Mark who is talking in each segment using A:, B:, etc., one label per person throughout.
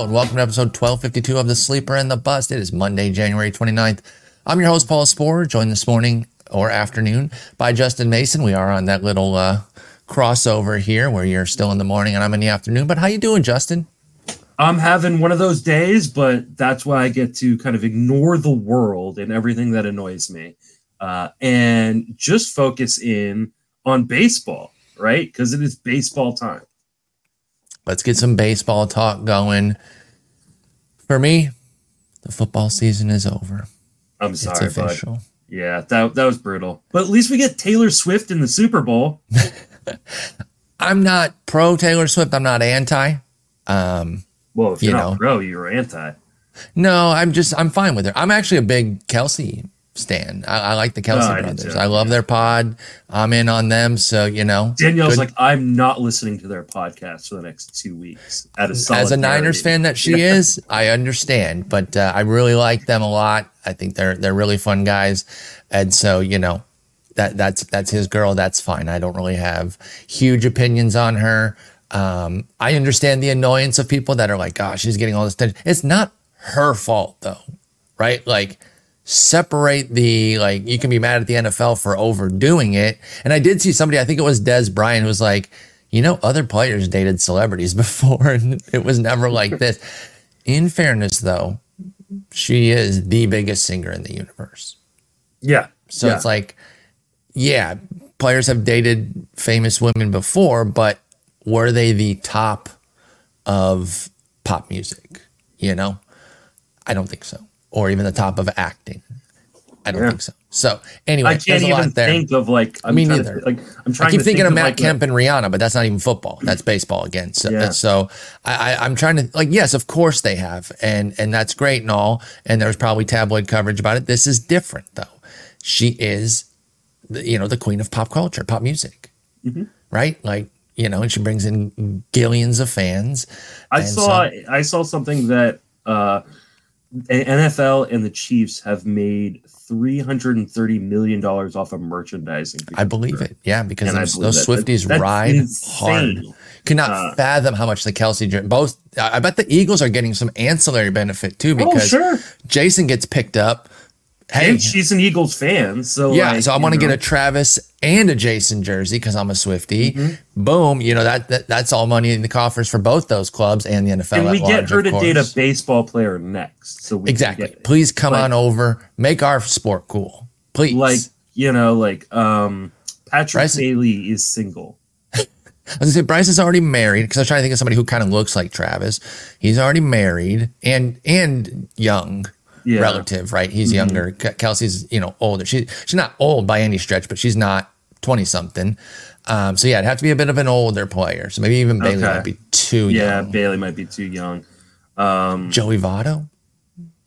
A: And welcome to episode 1252 of The Sleeper and the Bust. It is Monday, January 29th. I'm your host, Paul Sporer, joined this morning or afternoon by Justin Mason. We are on that little uh, crossover here where you're still in the morning and I'm in the afternoon. But how you doing, Justin?
B: I'm having one of those days, but that's why I get to kind of ignore the world and everything that annoys me uh, and just focus in on baseball, right? Because it is baseball time.
A: Let's get some baseball talk going. For me, the football season is over.
B: I'm sorry,
A: it's official.
B: Bud. Yeah, that that was brutal. But at least we get Taylor Swift in the Super Bowl.
A: I'm not pro Taylor Swift. I'm not anti. Um,
B: well, if you're you not know, pro, you're anti.
A: No, I'm just I'm fine with her. I'm actually a big Kelce stan. I, I like the Kelce no, brothers. I, I love their pod. I'm in on them. So you know,
B: Danielle's good. like, I'm not listening to their podcast for the next two weeks.
A: As a Niners fan that she yeah. is, I understand, but uh, I really like them a lot. I think they're they're really fun guys, and so you know. That, that's that's his girl. That's fine. I don't really have huge opinions on her. Um, I understand the annoyance of people that are like, "Gosh, she's getting all this attention." It's not her fault though, right? Like separate the like you can be mad at the NFL for overdoing it. And I did see somebody, I think it was Dez Bryant, who was like, you know, other players dated celebrities before, and it was never like this. In fairness, though, she is the biggest singer in the universe.
B: Yeah.
A: So
B: yeah.
A: it's like, yeah, players have dated famous women before, but were they the top of pop music? You know, I don't think so or even the top of acting. I don't yeah. think so. So anyway,
B: I can't even think of like
A: I'm me neither. To, like I'm trying. I keep thinking of Matt like Kemp and Rihanna, but that's not even football. That's baseball again. So, yeah. so I, I, am trying to like yes, of course they have, and and that's great and all. And there's probably tabloid coverage about it. This is different though. She is, the, you know, the queen of pop culture, pop music, mm-hmm. right? Like you know, and she brings in gillions of fans.
B: I saw so, I saw something that. uh NFL and the Chiefs have made three hundred and thirty million dollars off of merchandising.
A: I believe it. Yeah, because those, those Swifties that, ride insane. hard. Cannot uh, fathom how much the Kelce both. I bet the Eagles are getting some ancillary benefit too oh, because oh, sure. Jason gets picked up
B: Hey, and she's an Eagles fan, so
A: yeah. Like, so I want to get a Travis and a Jason jersey because I'm a Swifty. Mm-hmm. Boom, you know that, that that's all money in the coffers for both those clubs and the NFL.
B: And we
A: get
B: her to date a baseball player next, so
A: exactly. Please come like, on over, make our sport cool, please.
B: Like you know, like um, Patrick Bailey is single.
A: I was gonna say Bryce is already married because I was trying to think of somebody who kind of looks like Travis. He's already married and and young yeah. relative, right? He's mm-hmm. younger. Kelce's, you know, older. She she's not old by any stretch, but she's not twenty something. Um, so yeah, it'd have to be a bit of an older player. So maybe even Bailey okay. might be too young. yeah.
B: Bailey might be too young. Um,
A: Joey Votto.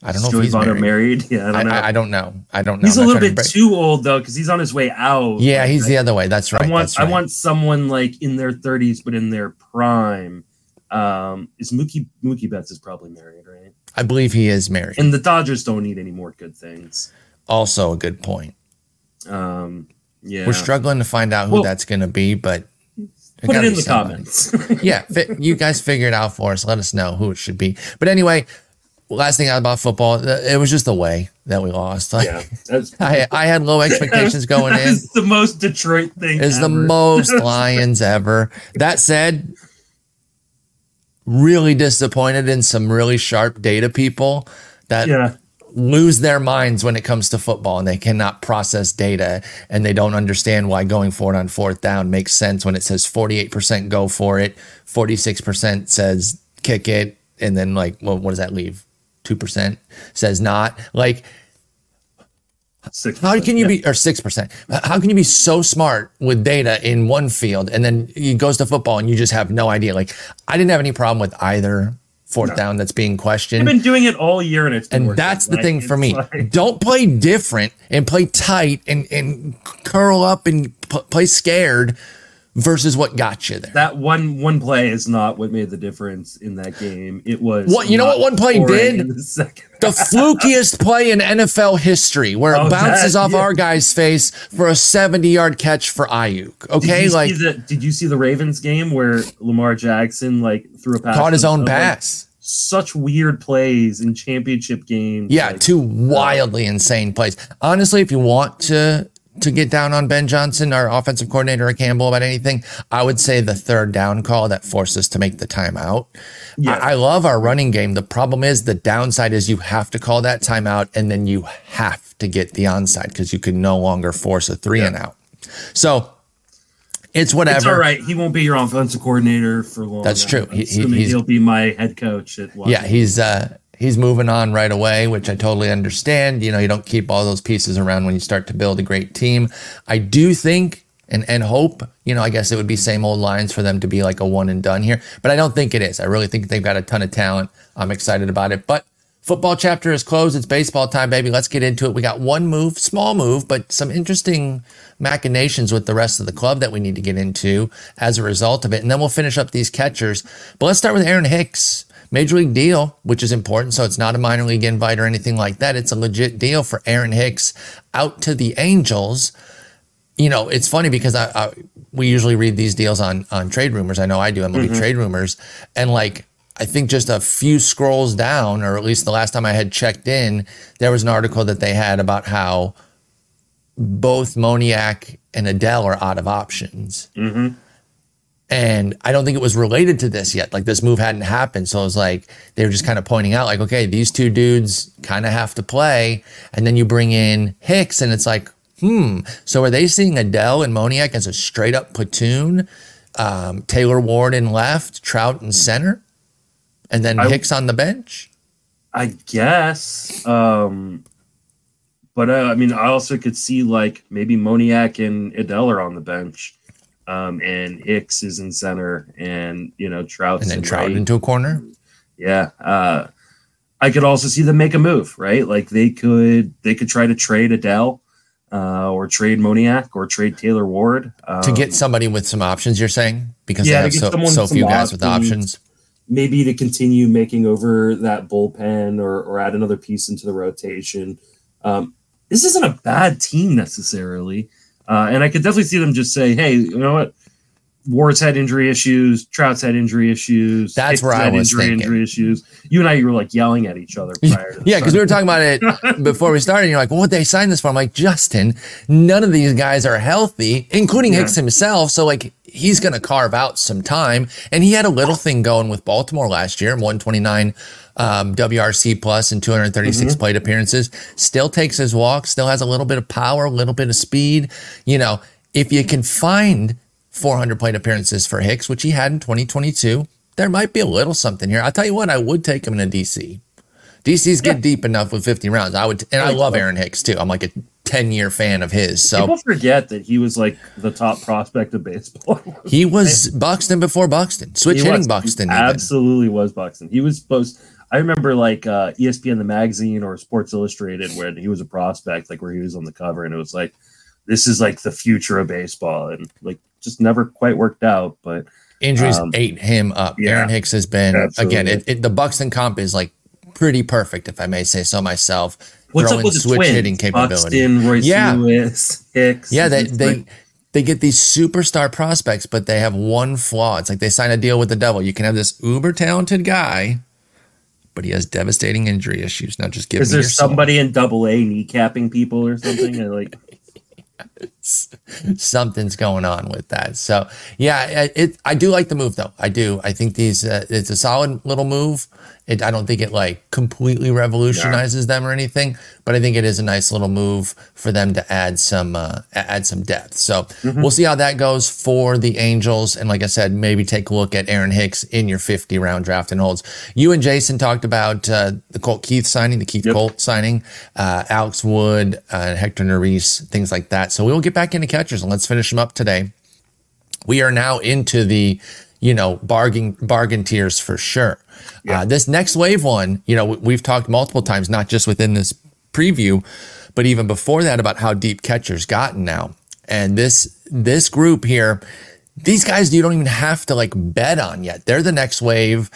A: I don't know
B: Joey
A: if he's
B: Votto married.
A: married. Yeah, I don't, I, I, I don't know. I don't know.
B: He's I'm a little bit to too old though, because he's on his way out.
A: Yeah, he's the other way. That's right.
B: I want
A: right.
B: I want someone like in their 30s, but in their prime. Um, is Mookie Mookie Betts is probably married?
A: I believe he is married.
B: And the Dodgers don't need any more good things.
A: Also, a good point.
B: Um, yeah,
A: we're struggling to find out who well, that's going to be, but
B: put it in the somebody.
A: comments. yeah, fi- you guys figure it out for us. Let us know who it should be. But anyway, last thing about football, it was just the way that we lost. Like, yeah, I, I had low expectations going in.
B: It's the most Detroit thing.
A: It's the most Lions ever. That said, really disappointed in some really sharp data people that yeah. lose their minds when it comes to football and they cannot process data and they don't understand why going for it on fourth down makes sense when it says 48% go for it, 46% says kick it, and then like, well, what does that leave? 2% says not. Like, 6%, how can you yeah. be or six percent? How can you be so smart with data in one field and then he goes to football and you just have no idea? Like I didn't have any problem with either fourth no. down that's being questioned.
B: I've been doing it all year and it's
A: and that's the like, thing for me. Like... Don't play different and play tight and and curl up and p- play scared versus what got you there.
B: That one one play is not what made the difference in that game. It was
A: what you know what one play did? The, the flukiest play in NFL history where oh, it bounces that, off yeah. our guy's face for a 70 yard catch for Aiyuk. Okay,
B: did
A: like
B: the, did you see the Ravens game where Lamar Jackson like threw a pass
A: caught his own pass?
B: such weird plays in championship games.
A: Yeah,
B: like,
A: two wildly uh, insane plays. Honestly, if you want to to get down on Ben Johnson, our offensive coordinator at Campbell, about anything, I would say the third down call that forced us to make the timeout.
B: Yeah.
A: I, I love our running game. The problem is the downside is you have to call that timeout and then you have to get the onside because you can no longer force a three and out. So it's whatever.
B: It's all right. He won't be your offensive coordinator for long.
A: That's true.
B: He,
A: He- he-
B: be my head coach at
A: Yeah, he's uh he's moving on right away, which I totally understand. You know, you don't keep all those pieces around when you start to build a great team. I do think and and hope, you know, I guess it would be same old lines for them to be like a one and done here, but I don't think it is. I really think they've got a ton of talent. I'm excited about it, but Football chapter is closed. It's baseball time, baby. Let's get into it. We got one move, small move, but some interesting machinations with the rest of the club that we need to get into as a result of it. And then we'll finish up these catchers. But let's start with Aaron Hicks. Major league deal, which is important. So it's not a minor league invite or anything like that. It's a legit deal for Aaron Hicks out to the Angels. You know, it's funny because I, I we usually read these deals on on trade rumors. I know I do MLB mm-hmm. trade rumors, and like I think just a few scrolls down, or at least the last time I had checked in, there was an article that they had about how both Moniak and Adell are out of options. Mm-hmm. And I don't think it was related to this yet. Like this move hadn't happened. So it was like they were just kind of pointing out, like, okay, these two dudes kind of have to play. And then you bring in Hicks, and it's like, hmm. So are they seeing Adell and Moniak as a straight up platoon? Um, Taylor Ward in left, Trout in center, and then
B: I-
A: Hicks on the bench?
B: I guess. Um, but uh, I mean, I also could see like maybe Moniak and Adell are on the bench, um, and Hicks is in center, and you know Trout's
A: And then Trout
B: right.
A: into a corner?
B: Yeah. Uh, I could also see them make a move, right? Like they could they could try to trade Adell, uh, or trade Moniak, or trade Taylor Ward um,
A: to get somebody with some options, you're saying? Because
B: Yeah,
A: they have so, so
B: with
A: few guys with
B: options.
A: options.
B: maybe to continue making over that bullpen or, or add another piece into the rotation. Um, this isn't a bad team necessarily. Uh, and I could definitely see them just say, hey, you know what? Ward's had injury issues. Trout's had injury issues.
A: That's
B: Hicks
A: where I
B: had
A: was
B: injury,
A: thinking.
B: injury issues. You and I, you were like yelling at each other prior. To
A: Yeah, because we were talking about it before we started. And you're like, well, what they signed this for? I'm like, Justin, none of these guys are healthy, including
B: Yeah.
A: Hicks himself. So, like, he's going to carve out some time. And he had a little thing going with Baltimore last year 129 um, WRC plus and 236 plate appearances. Still takes his walk, still has a little bit of power, a little bit of speed. You know, if you can find 400 plate appearances for Hicks, which he had in 2022, there might be a little something here. I'll tell you what, I would take him in a DC. DC's get
B: Yeah.
A: deep enough with 50 rounds. I would, and I love Aaron Hicks too. I'm like a 10 year fan of his. So
B: People forget that he was like the top prospect of baseball.
A: he was Buxton before Buxton, switch
B: He
A: hitting
B: was.
A: Buxton.
B: He absolutely was Buxton. He was supposed. I remember like uh, ESPN the magazine or Sports Illustrated when he was a prospect, like where he was on the cover, and it was like, this is like the future of baseball, and like just never quite worked out. But
A: Injuries
B: Um,
A: ate him up.
B: yeah,
A: Aaron Hicks has been
B: absolutely.
A: again. It, it, the Buxton comp is like pretty perfect, if I may say so myself.
B: what's up with the
A: switch
B: twins?
A: hitting capability.
B: Buxton, Royce
A: Yeah.
B: Lewis, Hicks.
A: Yeah, they they they get these superstar prospects, but they have one flaw. It's like they sign a deal with the devil. You can have this uber talented guy, but he has devastating injury issues. Now just give
B: is there
A: your soul.
B: somebody in Double A kneecapping people or something? I like
A: something's going on with that. So yeah, it, I do like the move though. I do. I think these uh, it's a solid little move. It, I don't think it like completely revolutionizes them or anything, but I think it is a nice little move for them to add some uh, add some depth. So we'll see how that goes for the Angels. And like I said, maybe take a look at Aaron Hicks in your 50 round draft and holds. You and Jason talked about uh, the Colt Keith signing, the Keith
B: Yep.
A: Colt signing, uh, Alex Wood, uh, Hector Neris, things like that. So we will get back into catchers and let's finish them up today. We are now into the, you know, bargain bargain tiers for sure. Uh, this next wave one, you know, we- we've talked multiple times, not just within this preview, but even before that about how deep catchers gotten now. And this this group here, these guys you don't even have to like bet on yet. They're the next wave.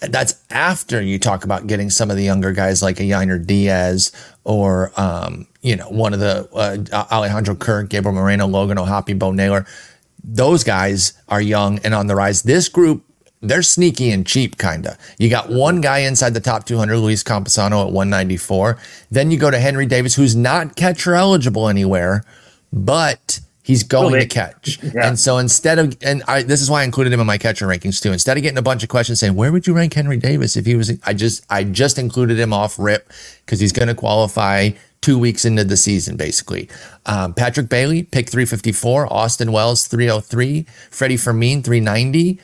A: That's after you talk about getting some of the younger guys like a Yainer Diaz or um, you know one of the uh, Alejandro Kirk, Gabriel Moreno, Logan O'Hoppe, Bo Naylor. Those guys are young and on the rise. This group they're sneaky and cheap, kind of. You got one guy inside the top 200, Luis Campusano at 194. Then you go to Henry Davis, who's not catcher eligible anywhere, but he's going to catch. Yeah. And so instead of, and I, this is why I included him in my catcher rankings too. Instead of getting a bunch of questions saying, where would you rank Henry Davis if he was, I just, I just included him off rip because he's going to qualify two weeks into the season, basically. Um, Patrick Bailey, pick 354. Austin Wells, 303. Freddy Fermin, 390.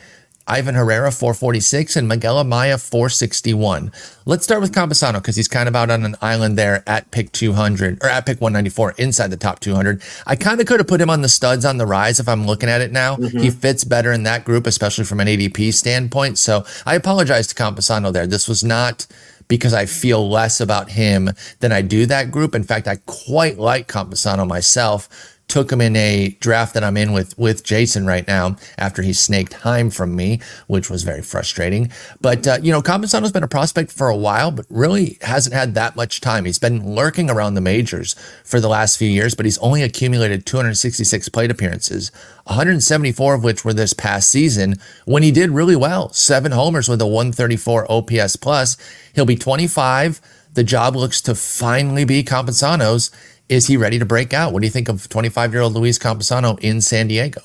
A: Ivan Herrera 446 and Miguel Amaya 461. Let's start with Campusano because he's kind of out on an island there at pick 200 or at pick 194 inside the top 200. I kind of could have put him on the studs on the rise if I'm looking at it now. Mm-hmm. He fits better in that group, especially from an ADP standpoint. So I apologize to Campusano there. This was not because I feel less about him than I do that group. In fact, I quite like Campusano myself took him in a draft that I'm in with with Jason right now after he snaked Heim from me, which was very frustrating. But uh, you know, Campusano's been a prospect for a while, but really hasn't had that much time. He's been lurking around the majors for the last few years, but he's only accumulated 266 plate appearances, 174 of which were this past season when he did really well. Seven homers with a 134 OPS plus. He'll be 25. The job looks to finally be Campusano's is he ready to break out? What do you think of 25 year old Luis Campusano in San Diego?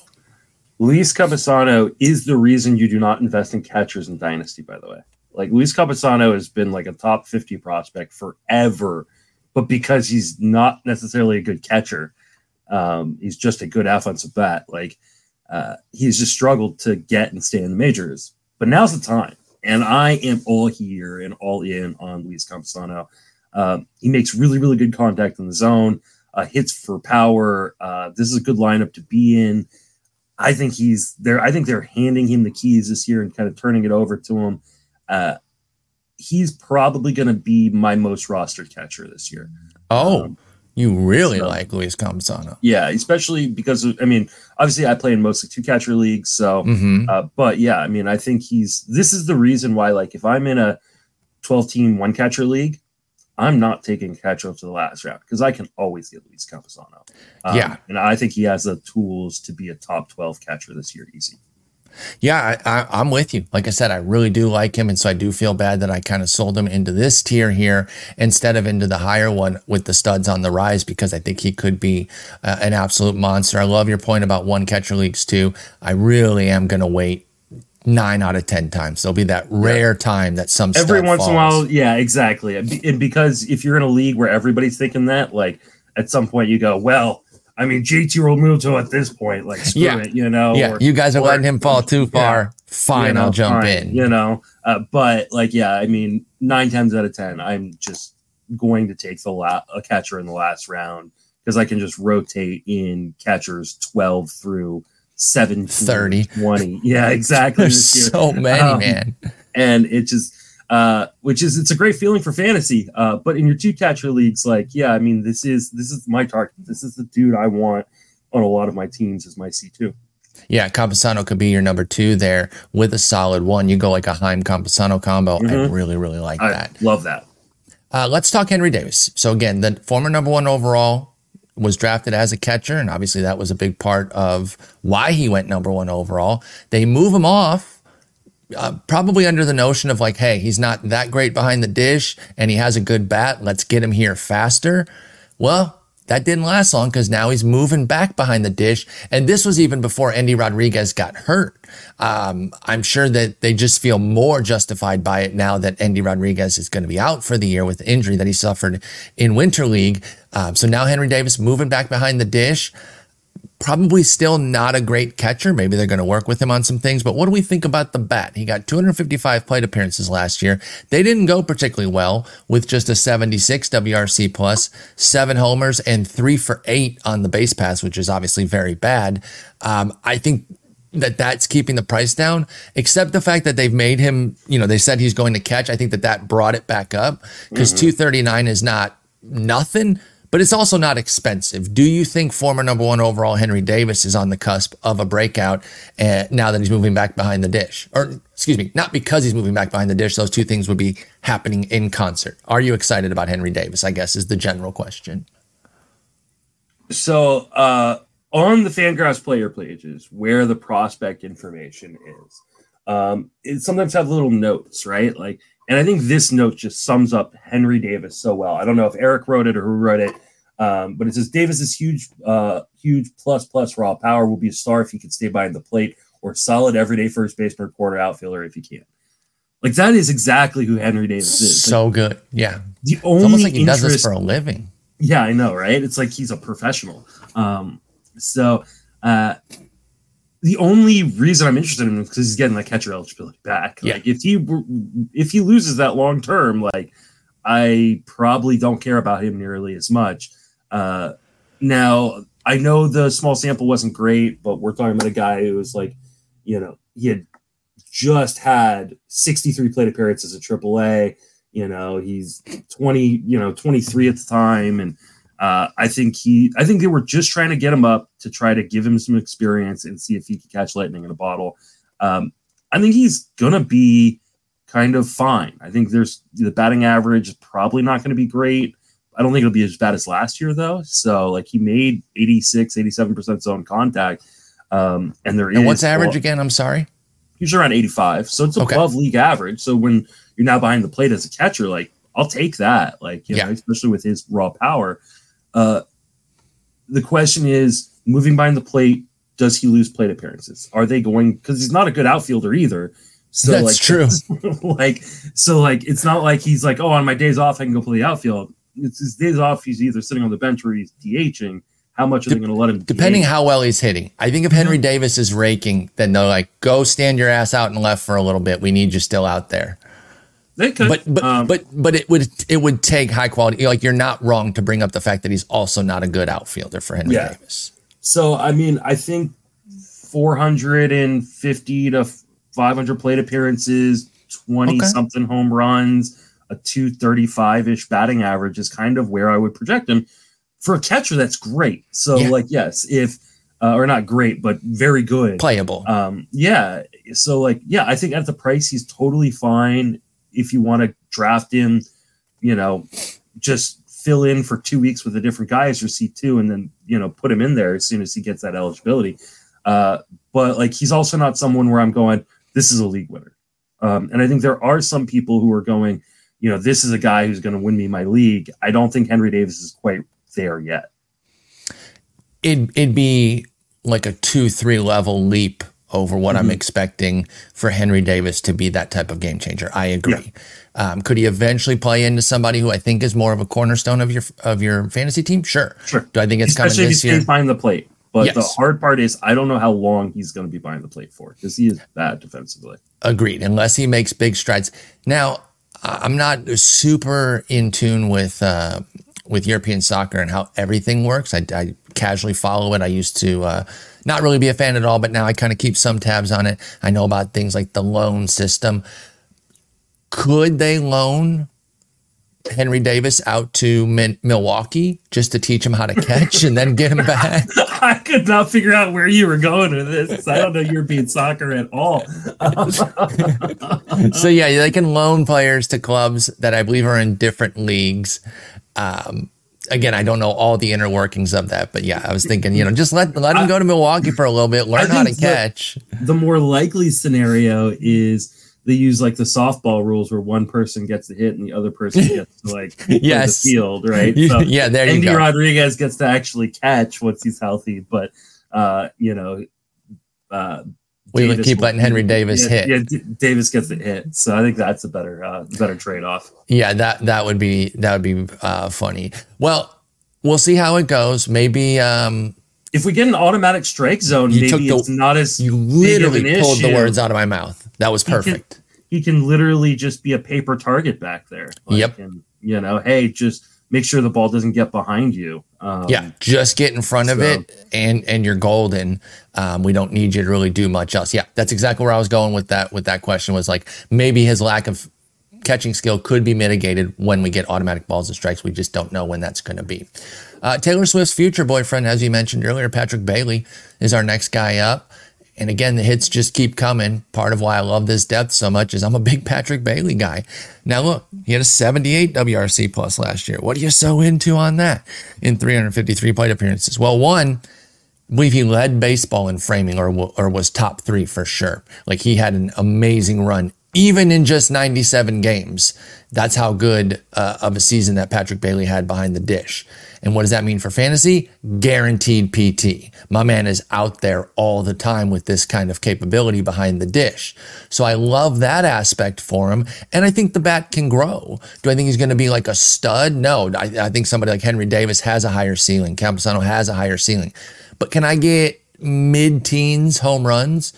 B: Luis Campusano is the reason you do not invest in catchers in Dynasty, by the way. Like Luis Campusano has been like a top 50 prospect forever, but because he's not necessarily a good catcher, um, he's just a good offensive bat. Like uh, he's just struggled to get and stay in the majors. But now's the time. And I am all here and all in on Luis Campusano. Uh, he makes really, really good contact in the zone, uh, hits for power. Uh, this is a good lineup to be in. I think he's there. I think they're handing him the keys this year and kind of turning it over to him. Uh, he's probably going to be my most rostered catcher this year.
A: Oh, um, you really so, like Luis Campusano?
B: Yeah, especially because I mean, obviously I play in mostly two catcher leagues. So, mm-hmm. uh, but yeah, I mean, I think he's. This is the reason why, like, if I'm in a 12 team one catcher league, I'm not taking catch up to the last round because I can always get Luis Campusano.
A: Um, yeah.
B: And I think he has the tools to be a top 12 catcher this year, easy.
A: Yeah, I, am with you. Like I said, I really do like him. And so I do feel bad that I kind of sold him into this tier here instead of into the higher one with the studs on the rise because I think he could be uh, an absolute monster. I love your point about one catcher leagues too. I really am going to wait nine out of ten times. There'll be that rare yeah. time that some
B: every once
A: falls.
B: in a while. Yeah, exactly. And because if you're in a league where everybody's thinking that, like at some point you go, well, I mean, JT Realmuto at this point, like screw yeah. it, you know.
A: Yeah, or, you guys are or, letting him fall too far. Yeah, fine, you know, I'll jump fine, in.
B: You know, uh, but like, yeah, I mean, nine times out of ten, I'm just going to take the la- a catcher in the last round because I can just rotate in catchers twelve through 17, 30, 20. Yeah, exactly.
A: There's so many, um, man.
B: And it just, uh, which is, it's a great feeling for fantasy. Uh, but in your two catcher leagues, like, yeah, I mean, this is, this is my target. This is the dude I want on a lot of my teams as my C2.
A: Yeah, Campusano could be your number two there with a solid one. You go like a Heim Campusano combo. Mm-hmm. I really, really like I that.
B: Love that.
A: Uh, let's talk Henry Davis. So again, the former number one overall was drafted as a catcher, and obviously that was a big part of why he went number one overall. They move him off, uh, probably under the notion of like, hey, he's not that great behind the dish, and he has a good bat. Let's get him here faster. Well, that didn't last long because now he's moving back behind the dish. And this was even before Endy Rodriguez got hurt. Um, I'm sure that they just feel more justified by it now that Endy Rodriguez is going to be out for the year with the injury that he suffered in Winter League. Um, so now Henry Davis moving back behind the dish probably still not a great catcher. Maybe they're going to work with him on some things. But what do we think about the bat? He got 255 plate appearances last year. They didn't go particularly well with just a 76 WRC plus, seven homers, and three for eight on the base pass, which is obviously very bad. Um, I think that that's keeping the price down, except the fact that they've made him, you know, they said he's going to catch. I think that that brought it back up because mm-hmm. 239 is not nothing but it's also not expensive. Do you think former number one overall Henry Davis is on the cusp of a breakout uh, now that he's moving back behind the dish? Or, excuse me, not because he's moving back behind the dish. Those two things would be happening in concert. Are you excited about Henry Davis? I guess is the general question.
B: So, uh, on the Fangraphs player pages, where the prospect information is, um, it sometimes have little notes, right? Like, and I think this note just sums up Henry Davis so well. I don't know if Eric wrote it or who wrote it, um, but it says Davis's huge, uh, huge plus plus raw power will be a star if he can stay behind the plate, or solid everyday first baseman, quarter outfielder if he can. Like that is exactly who Henry Davis is.
A: So
B: like,
A: good, yeah.
B: The only
A: it's almost like he
B: interest,
A: does this for a living.
B: Yeah, I know, right? It's like he's a professional. Um, so uh, the only reason I'm interested in him is because he's getting that catcher eligibility back.
A: Yeah.
B: Like if he if he loses that long term, like I probably don't care about him nearly as much. Uh, now I know the small sample wasn't great, but we're talking about a guy who was like, you know, he had just had 63 plate appearances at AAA. You know, he's 20, you know, 23 at the time, and uh, I think he, I think they were just trying to get him up to try to give him some experience and see if he could catch lightning in a bottle. Um, I think he's gonna be kind of fine. I think there's the batting average is probably not going to be great. I don't think it'll be as bad as last year though. So like he made 86, 87% zone contact. Um, and there
A: and
B: is
A: what's average
B: well,
A: again? I'm sorry.
B: He's around 85. So it's
A: Okay.
B: above league average. So when you're now behind the plate as a catcher, like I'll take that. Like, you
A: Yeah.
B: know, especially with his raw power. Uh the question is moving behind the plate, does he lose plate appearances? Are they going because he's not a good outfielder either. So
A: That's
B: like
A: true.
B: like so like it's not like he's like, oh, on my days off I can go play the outfield. It's his days off, he's either sitting on the bench or he's DHing. How much are they going to let him?
A: Depending
B: DH?
A: how well he's hitting. I think if Henry Davis is raking, then they're like, go stand your ass out and left for a little bit. We need you still out there.
B: they could,
A: But but
B: um,
A: but but it would it would take high quality. Like you're not wrong to bring up the fact that he's also not a good outfielder for Henry
B: Yeah.
A: Davis.
B: So I mean, I think 450 to 500 plate appearances, 20
A: Okay.
B: something home runs, a 235 ish batting average is kind of where I would project him. For a catcher, that's great. So
A: Yeah.
B: like, yes, if uh, or not great, but very good.
A: Playable.
B: Um, yeah. So like, yeah, I think at the price he's totally fine. If you want to draft him, you know, just fill in for two weeks with a different guy as your C two, and then you know put him in there as soon as he gets that eligibility. Uh, but like, he's also not someone where I'm going. This is a league winner. Um, and I think there are some people who are going. You know, this is a guy who's going to win me my league. I don't think Henry Davis is quite there yet.
A: It it'd be like a two three level leap over what I'm
B: Mhm.
A: expecting for Henry Davis to be that type of game changer. I agree. Um, could he eventually play into somebody who I think is more of a cornerstone of your of your fantasy team? Sure.
B: Sure.
A: Do I think it's coming
B: Especially if he
A: this year?
B: behind the plate. But the hard part is I don't know how long he's going to be behind the plate for because he is bad defensively.
A: Agreed. Unless he makes big strides. Now, I'm not super in tune with uh, with European soccer and how everything works. I, I casually follow it. I used to uh, not really be a fan at all, but now I kind of keep some tabs on it. I know about things like the loan system. Could they loan Henry Davis out to Min- Milwaukee just to teach him how to catch and then get him back?
B: I could not figure out where you were going with this. I don't know European soccer at all.
A: so yeah, they can loan players to clubs that I believe are in different leagues. Um, again, I don't know all the inner workings of that, but yeah, I was thinking, you know, just let let him go to Milwaukee for a little bit, learn how to
B: that-
A: catch.
B: the more likely scenario is they use like the softball rules where one person gets the hit and the other person gets to like
A: Yes.
B: the field, right? So
A: yeah, there you
B: Endy
A: go.
B: Rodriguez gets to actually catch once he's healthy, but uh, you know, uh,
A: We would
B: Davis
A: keep letting Henry Davis
B: yeah,
A: hit.
B: Yeah, Davis gets the hit, so I think that's a better, uh, better trade off.
A: Yeah, that that would be that would be uh, funny. Well, we'll see how it goes. Maybe um,
B: If we get an automatic strike zone,
A: You took
B: maybe
A: the-
B: it's not as
A: you literally pulled the words out of my mouth. That was perfect.
B: he can literally just be a paper target back there.
A: Yep.
B: And, you know, hey, just make sure the ball doesn't get behind you. Um,
A: yeah, just get in front of it, and and you're golden. Um, we don't need you to really do much else. Yeah, that's exactly where I was going with that. With that question was like maybe his lack of catching skill could be mitigated when we get automatic balls and strikes. We just don't know when that's going to be. Uh, Taylor Swift's future boyfriend, as you mentioned earlier, Patrick Bailey, is our next guy up. And again, the hits just keep coming. Part of why I love this depth so much is I'm a big Patrick Bailey guy. Now look, he had a 78 WRC plus last year. What are you so into on that in 353 plate appearances? Well, one, I believe he led baseball in framing or, or was top three for sure. Like he had an amazing run, even in just 97 games. That's how good uh, of a season that Patrick Bailey had behind the dish. And what does that mean for fantasy? Guaranteed PT. My man is out there all the time with this kind of capability behind the dish. So I love that aspect for him. And I think the bat can grow. Do I think he's going to be like a stud? No. I, I think somebody like Henry Davis has a higher ceiling. Campusano has a higher ceiling. But can I get mid teens home runs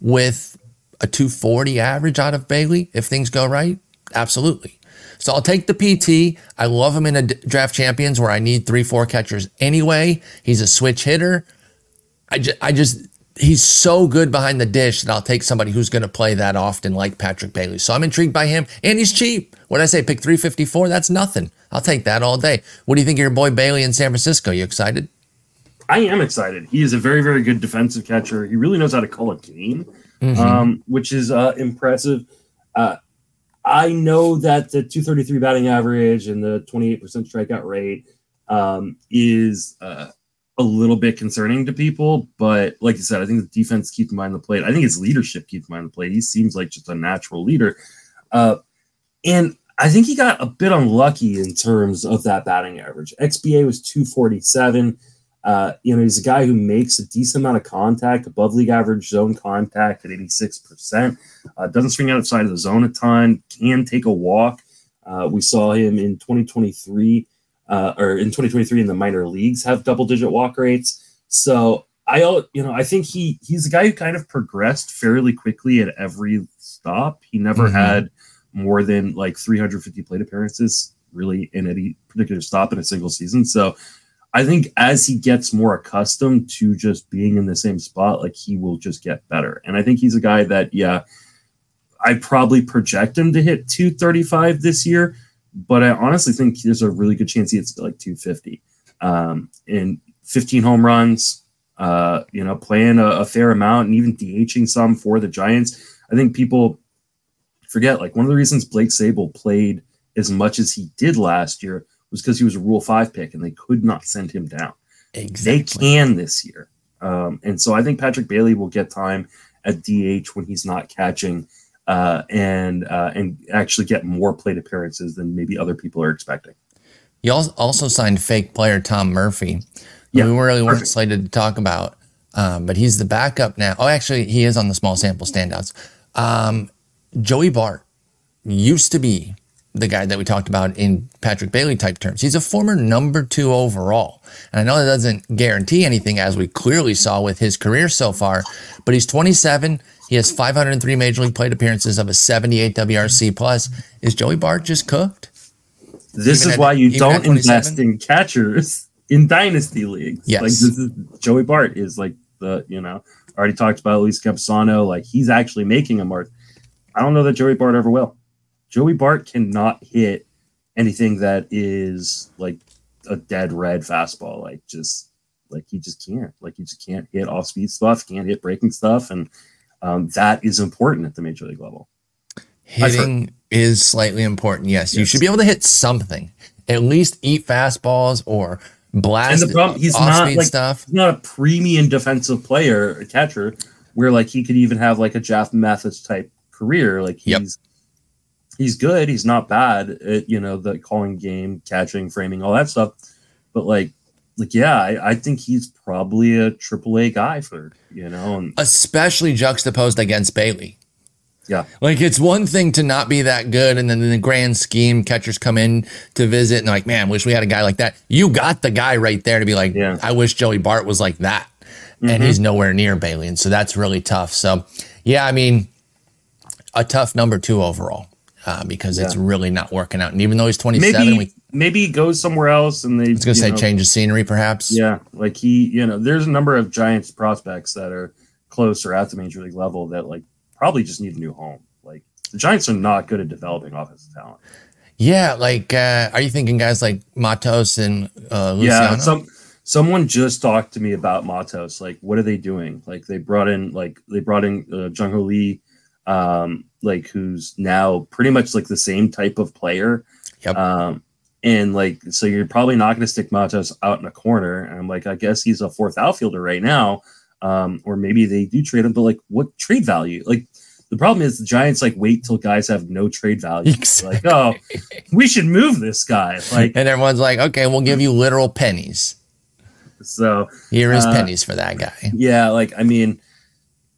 A: with a 240 average out of Bailey if things go right? Absolutely. So I'll take the PT. I love him in a draft champions where I need three, four catchers anyway. He's a switch hitter. I just, I just, he's so good behind the dish that I'll take somebody who's going to play that often, like Patrick Bailey. So I'm intrigued by him, and he's cheap. What did I say? Pick 354. That's nothing. I'll take that all day. What do you think of your boy Bailey in San Francisco? You excited?
B: I am excited. He is a very, very good defensive catcher. He really knows how to call a game, mm-hmm. um, which is uh, impressive. Uh, I know that the 233 batting average and the 28% strikeout rate um, is uh, a little bit concerning to people. But like you said, I think the defense keeps him behind the plate. I think his leadership keeps him behind the plate. He seems like just a natural leader. Uh, and I think he got a bit unlucky in terms of that batting average. XBA was 247. Uh, you know, he's a guy who makes a decent amount of contact, above league average zone contact at 86%. Uh, doesn't swing outside of the zone a ton, can take a walk. Uh, we saw him in 2023, uh, or in 2023 in the minor leagues have double digit walk rates. So I, you know, I think he he's a guy who kind of progressed fairly quickly at every stop. He never mm-hmm. had more than like 350 plate appearances really in any particular stop in a single season. So I think as he gets more accustomed to just being in the same spot, like he will just get better. And I think he's a guy that, yeah, I probably project him to hit 235 this year, but I honestly think there's a really good chance he hits like 250. Um, and 15 home runs, uh, you know, playing a, a fair amount and even DHing some for the Giants. I think people forget like one of the reasons Blake Sabol played as much as he did last year was because he was a Rule Five pick and they could not send him down. Exactly. They can this year, um, and so I think Patrick Bailey will get time at DH when he's not catching, uh, and uh, and actually get more plate appearances than maybe other people are expecting.
A: You also signed fake player Tom Murphy. Yeah, we really weren't slated to talk about, um, but he's the backup now. Oh, actually, he is on the small sample standouts. Um, Joey Bart used to be the guy that we talked about in Patrick Bailey type terms. He's a former number two overall. And I know that doesn't guarantee anything, as we clearly saw with his career so far, but he's 27. He has 503 major league plate appearances of a 78 WRC plus. Is Joey Bart just cooked?
B: This even is at, why you don't invest in catchers in dynasty leagues.
A: Yes.
B: Like this is Joey Bart is like the, you know, already talked about Luis Campusano. Like he's actually making a mark. I don't know that Joey Bart ever will. Joey Bart cannot hit anything that is like a dead red fastball. Like just like he just can't. Like he just can't hit off speed stuff, can't hit breaking stuff, and um, that is important at the major league level.
A: Hitting is slightly important. Yes, yes, you should be able to hit something. At least eat fastballs or blast.
B: And the problem, he's not like stuff. He's not a premium defensive player, a catcher, where like he could even have like a Jeff Mathis type career. Like he's yep he's good. He's not bad at you know the calling game, catching, framing, all that stuff. But like, like yeah, I, I think he's probably a triple A guy for you know, and,
A: especially juxtaposed against Bailey.
B: Yeah,
A: like it's one thing to not be that good, and then in the grand scheme, catchers come in to visit and like, man, wish we had a guy like that. You got the guy right there to be like, yeah. I wish Joey Bart was like that, mm-hmm. and he's nowhere near Bailey, and so that's really tough. So, yeah, I mean, a tough number two overall uh, because yeah. it's really not working out. And even though he's 27,
B: maybe,
A: we,
B: maybe he goes somewhere else and they. I
A: was going to say know, change of scenery, perhaps.
B: Yeah, like he, you know, there's a number of Giants prospects that are close or at the major league level that like probably just need a new home. Like the Giants are not good at developing offensive talent.
A: Yeah, like uh, are you thinking guys like Matos and uh, Luciano? Yeah,
B: some someone just talked to me about Matos. Like, what are they doing? Like, they brought in like they brought in uh, Jung Hoo Lee um, like who's now pretty much like the same type of player.
A: Yep.
B: Um, And like, so you're probably not going to stick Matos out in a corner. And I'm like, I guess he's a fourth outfielder right now. Um, or maybe they do trade him, but like, what trade value? Like, the problem is the Giants like wait till guys have no trade value.
A: Exactly.
B: Like, oh, we should move this guy. Like,
A: and everyone's like, okay, we'll give you literal pennies.
B: so
A: Here is
B: Uh,
A: pennies for that guy.
B: yeah, like I mean,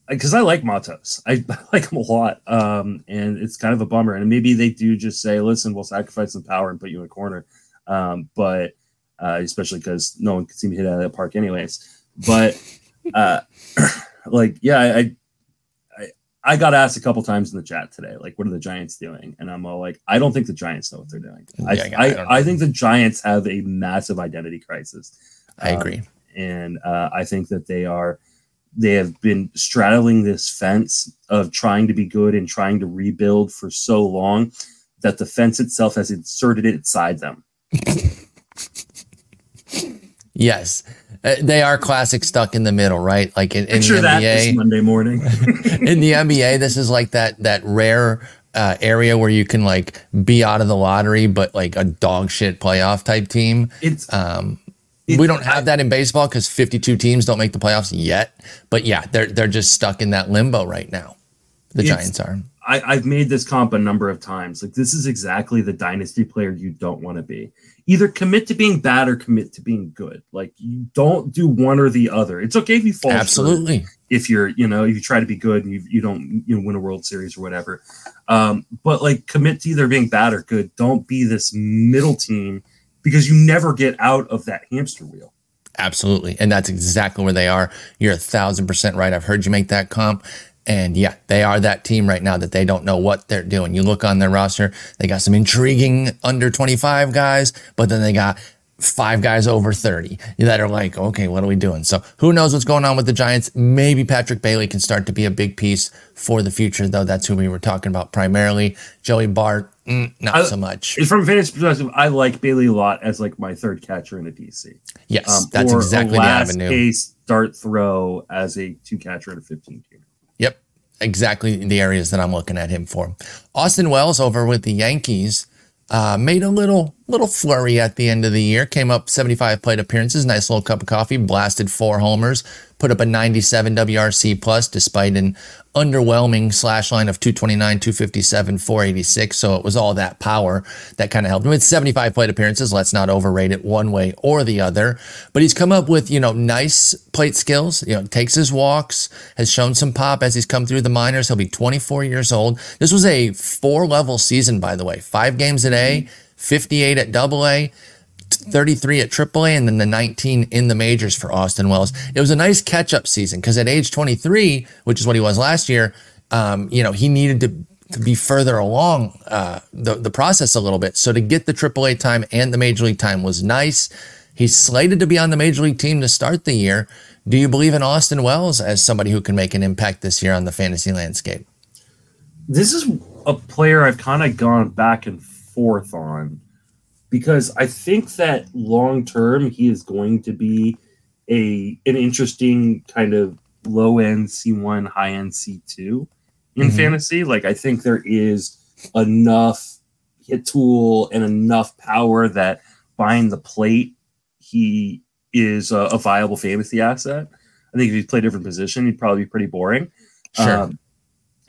B: because I like Matos, I, I like him a lot, um, and it's kind of a bummer. And maybe they do just say, "Listen, we'll sacrifice some power and put you in a corner," um, but uh, especially because no one can seem to hit out of that park, anyways. But uh, like, yeah, I, I I got asked a couple times in the chat today, like, what are the Giants doing? And I'm all like, I don't think the Giants know what they're doing.
A: Yeah,
B: I,
A: I
B: I, I think the Giants have a massive identity crisis.
A: I
B: Um,
A: agree.
B: and uh, I think that they are they have been straddling this fence of trying to be good and trying to rebuild for so long that the fence itself has inserted it inside them.
A: Yes. Uh, they are classic stuck in the middle, right? Like in, in the
B: Picture that this
A: NBA.
B: Monday morning.
A: in the NBA, this is like that that rare uh, area where you can like be out of the lottery, but like a dog shit playoff type team.
B: it's
A: Um, we don't have that in baseball because 52 teams don't make the playoffs yet. But yeah, they're they're just stuck in that limbo right now. The
B: It's-
A: Giants are.
B: I, I've made this comp a number of times. Like this is exactly the dynasty player you don't want to be. Either commit to being bad or commit to being good. Like you don't do one or the other. It's okay if you fall.
A: Absolutely.
B: if you're you know if you try to be good and you, you don't you know win a world series or whatever um but like commit to either being bad or good don't be this middle team because you never get out of that hamster wheel
A: Absolutely. And that's exactly where they are. You're a thousand percent right. I've heard you make that comp. And yeah, they are that team right now that they don't know what they're doing. You look on their roster, they got some intriguing under 25 guys, but then they got five guys over 30 that are like, okay, what are we doing? So who knows what's going on with the Giants? Maybe Patrick Bailey can start to be a big piece for the future, though. That's who we were talking about primarily. Joey Bart, mm, not
B: I-
A: so much.
B: from a fantasy perspective i like bailey a lot as like my third catcher in a dc
A: Yes,
B: um,
A: that's exactly
B: a
A: the
B: last
A: avenue.
B: case start throw as a two catcher in a 15 team
A: Yep, exactly the areas that I'm looking at him for. Austin Wells over with the Yankees uh, made a little little flurry at the end of the year. Came up 75 plate appearances, nice little cup of coffee, blasted four homers, put up a 97 WRC plus despite an underwhelming slash line of 229, 257, 486. So it was all that power that kind of helped him. It's 75 plate appearances. Let's not overrate it one way or the other. But he's come up with, you know, nice plate skills, you know, takes his walks, has shown some pop as he's come through the minors. He'll be 24 years old. This was a four level season, by the way, five games A, 58 at double A. 33 at AAA and then the 19 in the majors for Austin Wells. It was a nice catch up season because at age 23, which is what he was last year, um, you know, he needed to, to be further along uh, the, the process a little bit. So to get the AAA time and the major league time was nice. He's slated to be on the major league team to start the year. Do you believe in Austin Wells as somebody who can make an impact this year on the fantasy landscape?
B: this is a player I've kind of gone back and forth on because I think that long term he is going to be a an interesting kind of low end C1, high end C2 in
A: Mhm.
B: fantasy. Like I think there is enough hit tool and enough power that behind the plate he is a, a viable fantasy asset. I think if he played a different position, he'd probably be pretty boring.
A: Sure.
B: Um,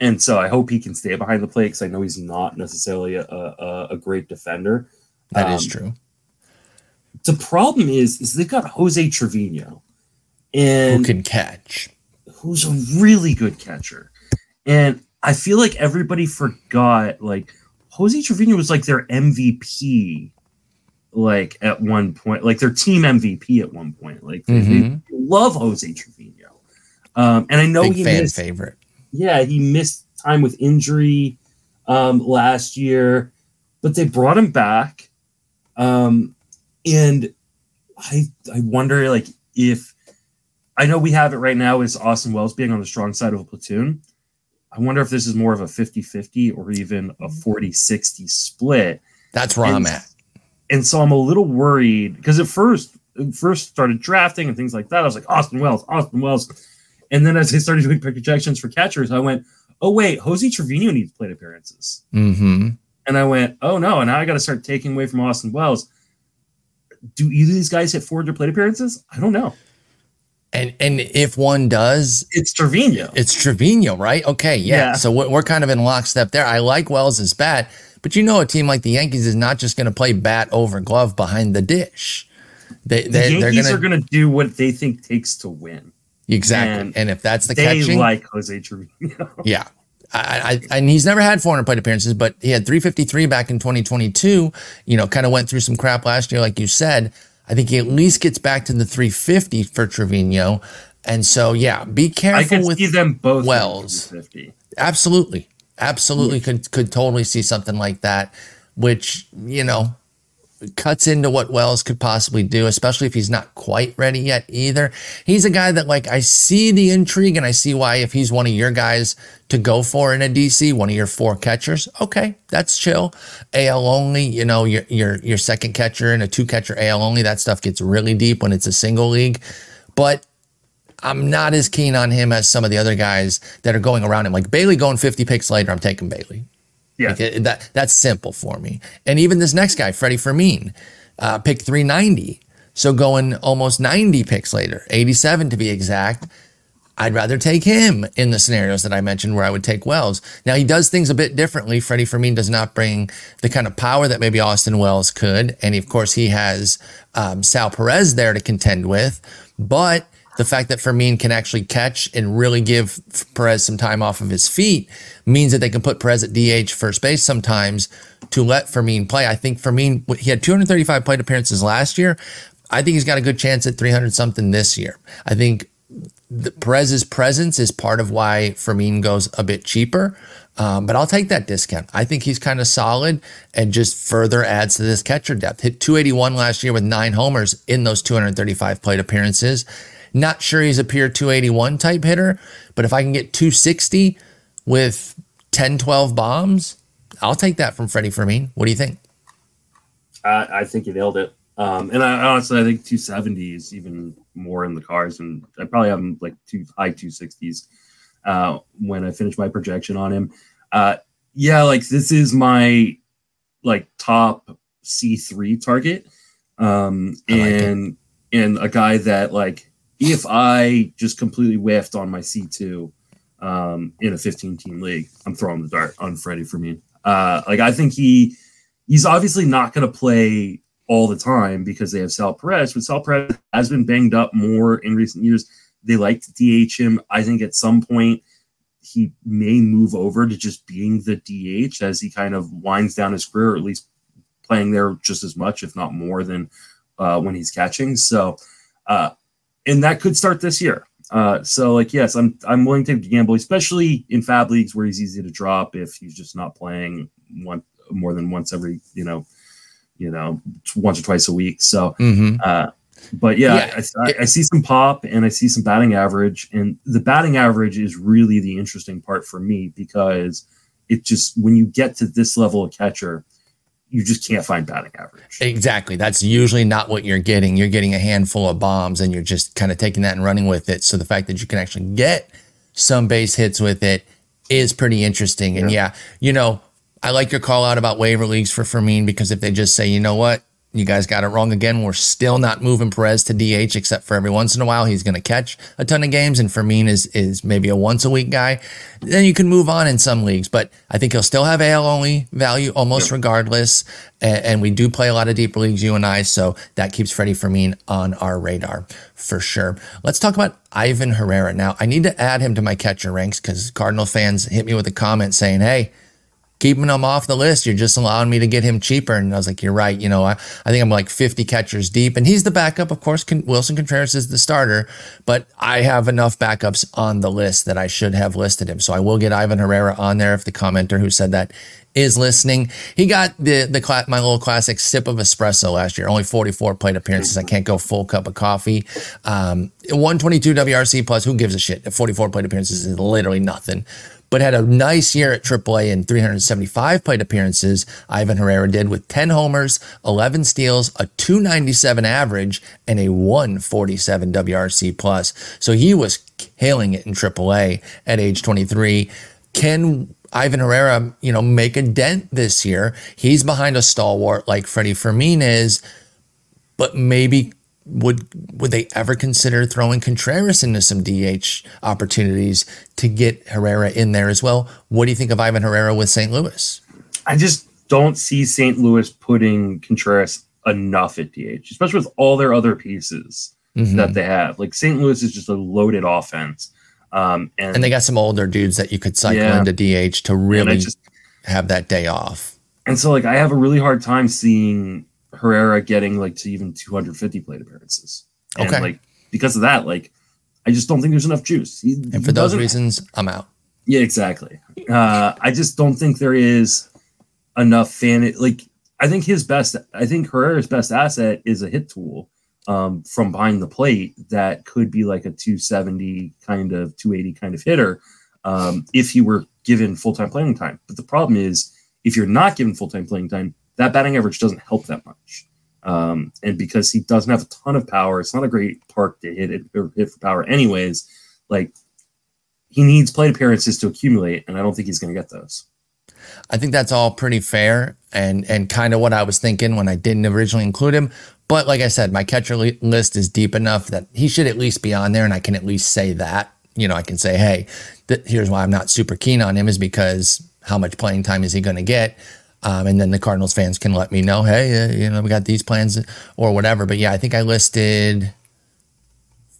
B: and so I hope he can stay behind the plate because I know he's not necessarily a, a, a great defender.
A: That is
B: um,
A: true.
B: The problem is, is they've got Jose Trevino, and Who
A: can catch?
B: who's a really good catcher. And I feel like everybody forgot, like Jose Trevino was like their MVP, like at one point, like their team MVP at one point. Like they- they love Jose Trevino. Um, and I know
A: Big
B: he
A: fan
B: missed
A: favorite.
B: Yeah, he missed time with injury um, last year, but they brought him back. Um, and I I wonder like if I know we have it right now is Austin Wells being on the strong side of a platoon. I wonder if this is more of a 50-50 or even a 40-60 split.
A: That's where I'm at.
B: And so I'm a little worried because at first first started drafting and things like that. I was like, Austin Wells, Austin Wells. And then as I started doing projections for catchers, I went, oh wait, Jose Trevino needs plate appearances.
A: Mm-hmm.
B: and I went, oh no, and now I got to start taking away from Austin Wells. Do either of these guys hit 400 plate appearances? I don't know.
A: And and if one does,
B: it's Trevino.
A: It's Trevino, right? Okay, yeah. yeah. So we're, we're kind of in lockstep there. I like Wells' bat, but you know, a team like the Yankees is not just going to play bat over glove behind the dish.
B: They, they the Yankees gonna, are going to do what they think takes to win.
A: Exactly. And, and if that's the
B: they
A: catching,
B: like Jose Trevino.
A: yeah. I, I, and he's never had 400 plate appearances, but he had 353 back in 2022. You know, kind of went through some crap last year, like you said. I think he at least gets back to the 350 for Trevino. And so, yeah, be careful I with
B: them both.
A: Wells. Absolutely, absolutely, yeah. could could totally see something like that. Which you know, cuts into what Wells could possibly do, especially if he's not quite ready yet either. He's a guy that like I see the intrigue and I see why if he's one of your guys to go for in a DC, one of your four catchers, okay, that's chill. AL only, you know, your your your second catcher and a two catcher AL only, that stuff gets really deep when it's a single league. But I'm not as keen on him as some of the other guys that are going around him. Like Bailey going 50 picks later, I'm taking Bailey.
B: Yeah,
A: like it, that that's simple for me. And even this next guy, Freddy Fermin, uh, pick 390. So going almost 90 picks later, 87 to be exact. I'd rather take him in the scenarios that I mentioned where I would take Wells. Now he does things a bit differently. Freddy Fermin does not bring the kind of power that maybe Austin Wells could, and of course he has um, Sal Perez there to contend with. But the fact that Fermin can actually catch and really give Perez some time off of his feet means that they can put Perez at DH first base sometimes to let Fermin play. I think Fermin, he had 235 plate appearances last year. I think he's got a good chance at 300 something this year. I think the, Perez's presence is part of why Fermin goes a bit cheaper. Um, but I'll take that discount. I think he's kind of solid and just further adds to this catcher depth. Hit 281 last year with nine homers in those 235 plate appearances. Not sure he's a pure 281 type hitter, but if I can get 260 with 10, 12 bombs, I'll take that from Freddy Fermin. What do you think?
B: I, I think you nailed it. Um, and I honestly, I think 270 is even more in the cars, and I probably have him like two high 260s uh, when I finish my projection on him. Uh, yeah, like this is my like top C3 target, um, and like and a guy that like if I just completely whiffed on my C2 um, in a 15 team league, I'm throwing the dart on Freddy Fermin. Uh, like I think he he's obviously not going to play all the time because they have Sal Perez, but Sal Perez has been banged up more in recent years. They like to DH him. I think at some point he may move over to just being the DH as he kind of winds down his career, or at least playing there just as much, if not more, than uh, when he's catching. So uh, and that could start this year. Uh, so like yes, I'm I'm willing to gamble, especially in fab leagues where he's easy to drop if he's just not playing one more than once every you know you know once or twice a week. So, mm-hmm. But yeah, yeah. I, I, I, see some pop and I see some batting average, and the batting average is really the interesting part for me because it just when you get to this level of catcher, you just can't find batting average.
A: Exactly. That's usually not what you're getting. You're getting a handful of bombs and you're just kind of taking that and running with it. So the fact that you can actually get some base hits with it is pretty interesting. And yeah, yeah you know, I like your call out about waiver leagues for Fermin because if they just say, you know what, you guys got it wrong again. We're still not moving Perez to DH, except for every once in a while he's going to catch a ton of games, and Fermin is is maybe a once a week guy. Then you can move on in some leagues, but I think he'll still have AL only value almost regardless. And, and, we do play a lot of deeper leagues, you and I, so that keeps Freddy Fermin on our radar for sure. Let's talk about Ivan Herrera now. I need to add him to my catcher ranks because Cardinal fans hit me with a comment saying, "Hey." Keeping him off the list. You're just allowing me to get him cheaper. And I was like, you're right. You know, I, I think I'm like 50 catchers deep and he's the backup. Of course, Willson Contreras is the starter, but I have enough backups on the list that I should have listed him. So I will get Ivan Herrera on there if the commenter who said that is listening. He got the the my little classic sip of espresso last year. Only 44 plate appearances. I can't go full cup of coffee. Um, 122 WRC plus. Who gives a shit? 44 plate appearances is literally nothing but had a nice year at AAA in 375 plate appearances. Ivan Herrera did with 10 homers, 11 steals, a 297 average, and a 147 WRC plus. So he was killing it in AAA at age 23. Can Ivan Herrera, you know, make a dent this year. He's behind a stalwart like Freddy Fermin is, but maybe would would they ever consider throwing Contreras into some DH opportunities to get Herrera in there as well? What do you think of Ivan Herrera with St. Louis?
B: I just don't see St. Louis putting Contreras enough at DH, especially with all their other pieces mm-hmm. that they have. Like St. Louis is just a loaded offense. Um, and,
A: and they got some older dudes that you could cycle yeah, into DH to really just, have that day off.
B: And so, like, I have a really hard time seeing Herrera getting like to even 250 plate appearances. And, okay. Like because of that, like I just don't think there's enough juice. He,
A: and for those reasons, I'm out.
B: Yeah, exactly. Uh, I just don't think there is enough fan. Like I think his best. I think Herrera's best asset is a hit tool um, from behind the plate that could be like a 270 kind of 280 kind of hitter um, if he were given full time playing time. But the problem is if you're not given full time playing time, that batting average doesn't help that much. Um, and because he doesn't have a ton of power, it's not a great park to hit it or hit for power, anyways. Like he needs plate appearances to accumulate, and I don't think he's going to get those.
A: I think that's all pretty fair and and kind of what I was thinking when I didn't originally include him. But like I said, my catcher list is deep enough that he should at least be on there, and I can at least say that. You know, I can say, hey, th- here's why I'm not super keen on him is because how much playing time is he going to get? Um, and then the Cardinals fans can let me know, hey, uh, you know, we got these plans or whatever. But yeah, I think I listed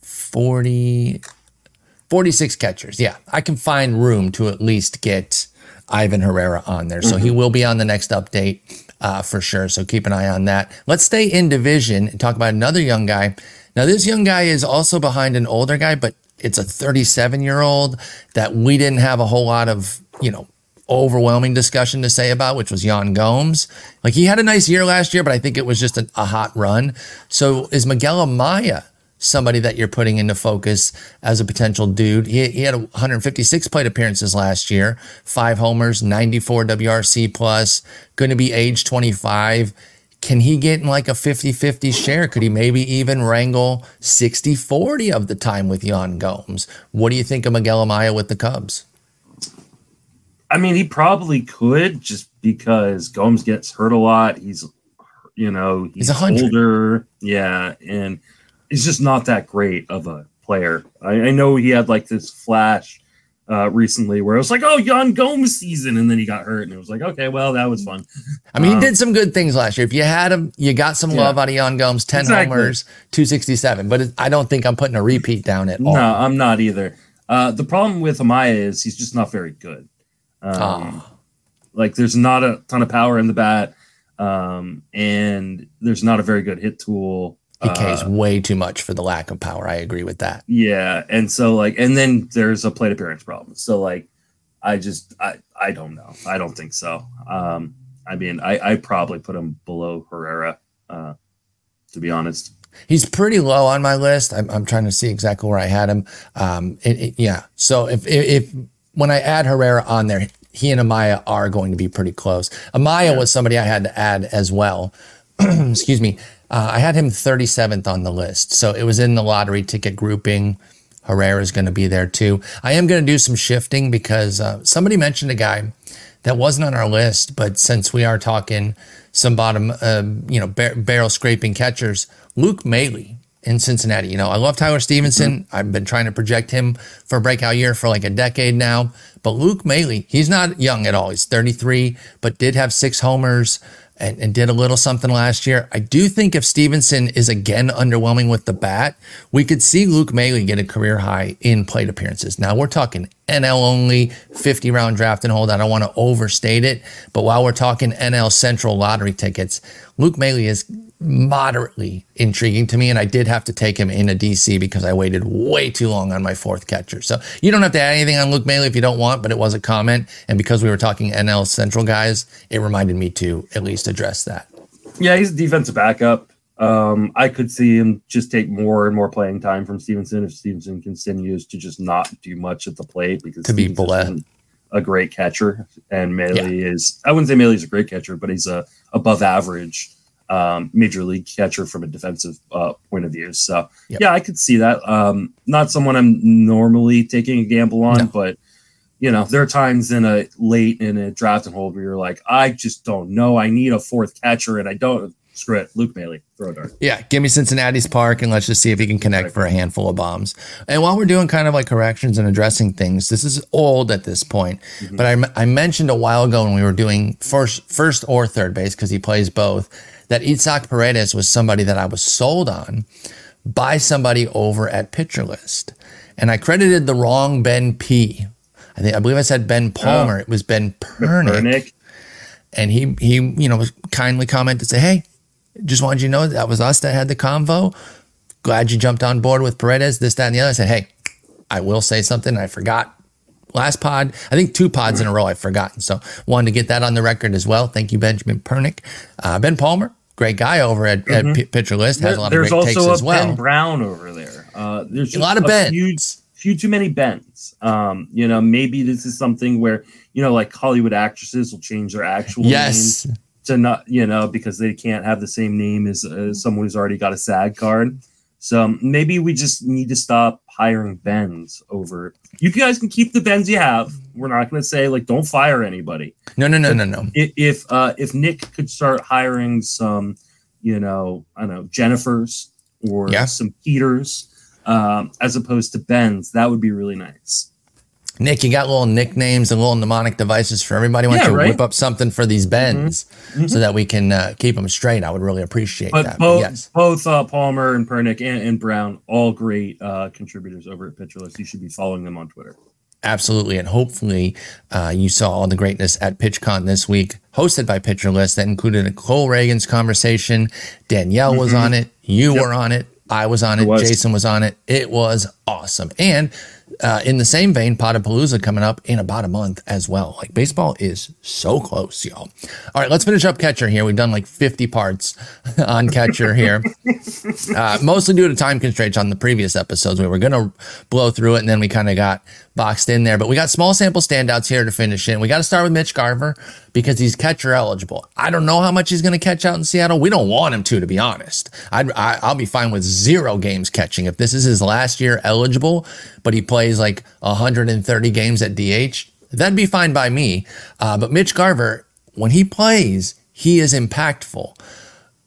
A: 40, 46 catchers. Yeah, I can find room to at least get Ivan Herrera on there. So mm-hmm. he will be on the next update uh, for sure. So keep an eye on that. Let's stay in division and talk about another young guy. Now, this young guy is also behind an older guy, but it's a 37 year old that we didn't have a whole lot of, you know, overwhelming discussion to say about, which was Yan Gomes. Like he had a nice year last year, but I think it was just a, hot run. So is Miguel Amaya somebody that you're putting into focus as a potential dude? He, he had 156 plate appearances last year, five homers, 94 WRC plus, going to be age 25. Can he get in like a 50 50 share? Could he maybe even wrangle 60 40 of the time with Yan Gomes? What do you think of Miguel Amaya with the Cubs?
B: I mean, he probably could just because Gomes gets hurt a lot. He's, you know, he's, he's older. Yeah. And he's just not that great of a player. I, I know he had like this flash uh, recently where it was like, oh, Yan Gomes season. And then he got hurt. And it was like, okay, well, that was fun.
A: I mean, um, he did some good things last year. If you had him, you got some yeah. love out of Yan Gomes 10 exactly. homers, 267. But it, I don't think I'm putting a repeat down at all.
B: No, I'm not either. Uh, the problem with Amaya is he's just not very good. Um, oh. Like there's not a ton of power in the bat, um, and there's not a very good hit tool.
A: He Ks uh, way too much for the lack of power. I agree with that.
B: Yeah, and so like, and then there's a plate appearance problem. So like, I just I I don't know. I don't think so. Um, I mean, I I probably put him below Herrera. Uh, to be honest.
A: He's pretty low on my list. I'm, I'm trying to see exactly where I had him. Um, it, it, yeah. So if, if when I add Herrera on there, he and Amaya are going to be pretty close. Amaya yeah. was somebody I had to add as well. Excuse me. Uh, I had him 37th on the list. So it was in the lottery ticket grouping. Herrera is going to be there too. I am going to do some shifting because uh, somebody mentioned a guy that wasn't on our list, but since we are talking some bottom, uh, you know, bar- barrel scraping catchers, Luke Maile in Cincinnati. You know, I love Tyler Stephenson. Mm-hmm. I've been trying to project him for a breakout year for like a decade now. But Luke Maile, he's not young at all. He's 33, but did have six homers and, and, did a little something last year. I do think if Stevenson is again underwhelming with the bat, we could see Luke Maile get a career high in plate appearances. Now we're talking NL only, 50 round draft and hold. I don't want to overstate it, but while we're talking NL Central lottery tickets, Luke Maile is moderately intriguing to me. And I did have to take him in a DC because I waited way too long on my fourth catcher. So you don't have to add anything on Luke Maile if you don't want, but it was a comment. And because we were talking NL Central guys, it reminded me to at least address that.
B: Yeah, he's a defensive backup. Um, I could see him just take more and more playing time from Stephenson if Stephenson continues to just not do much at the plate because
A: to be bullet.
B: a great catcher and Maile yeah. is I wouldn't say Maile is a great catcher, but he's a above average um, major league catcher from a defensive uh, point of view. So yep. yeah, I could see that. Um, not someone I'm normally taking a gamble on, no. but you know, there are times in a late in a draft and hold where you're like, I just don't know. I need a fourth catcher, and I don't. Screw it, Luke Maile, throw a dart.
A: Yeah, give me Cincinnati's Park, and let's just see if he can connect right. for a handful of bombs. And while we're doing kind of like corrections and addressing things, this is old at this point, mm-hmm. but I, I mentioned a while ago when we were doing first first or third base because he plays both that Isaac Paredes was somebody that I was sold on by somebody over at Pitcher List, and I credited the wrong Ben P I think I believe I said Ben oh. Palmer. Oh. It was Ben Pernick. Pernick. And he he you know kindly commented say, "Hey, just wanted you to know that was us that had the convo. Glad you jumped on board with Paredes, this, that, and the other." I said, "Hey, I will say something. I forgot last pod. I think two pods in a row I've forgotten. So wanted to get that on the record as well. Thank you, Benjamin Pernick. Uh, ben Palmer, great guy over at, mm-hmm. at P- Pitcher List, has a lot
B: there's
A: of great takes as well.
B: Ben Brown over there. Uh, there's
A: a lot of Ben.
B: Huge, few too many bends. Um, you know, maybe this is something where you know, like Hollywood actresses will change their actual
A: yes.
B: names to not, you know, because they can't have the same name as, as someone who's already got a SAG card. So maybe we just need to stop hiring Bens over. You guys can keep the Bens you have. We're not going to say like don't fire anybody.
A: No, no, no, no, no.
B: If uh, if Nick could start hiring some, you know, I don't know Jennifers or yeah. some Peters um, as opposed to Ben's. That would be really nice.
A: Nick, you got little nicknames and little mnemonic devices for everybody. Why don't yeah, you right? whip up something for these bends mm-hmm. Mm-hmm. so that we can uh, keep them straight? I would really appreciate but that.
B: Both, yes. both uh, Palmer and Pernick and, and Brown, all great uh, contributors over at Pitcherlist. You should be following them on Twitter.
A: Absolutely. And hopefully uh, you saw all the greatness at PitchCon this week, hosted by Pitcherlist. That included a Cole Ragans conversation. Danielle mm-hmm. was on it. You yep. were on it. I was on it. it Jason was on it. It was awesome. And uh, in the same vein, Podapalooza coming up in about a month as well. Like baseball is so close, y'all. All right, let's finish up catcher here. We've done like 50 parts on catcher here, uh, mostly due to time constraints on the previous episodes. We were going to blow through it and then we kind of got boxed in there. But we got small sample standouts here to finish in. We got to start with Mitch Garver because he's catcher eligible. I don't know how much he's going to catch out in Seattle. We don't want him to, to be honest. I'd, I, I'll be fine with zero games catching if this is his last year eligible, but he plays like 130 games at DH. That'd be fine by me. Uh, but Mitch Garver, when he plays, he is impactful.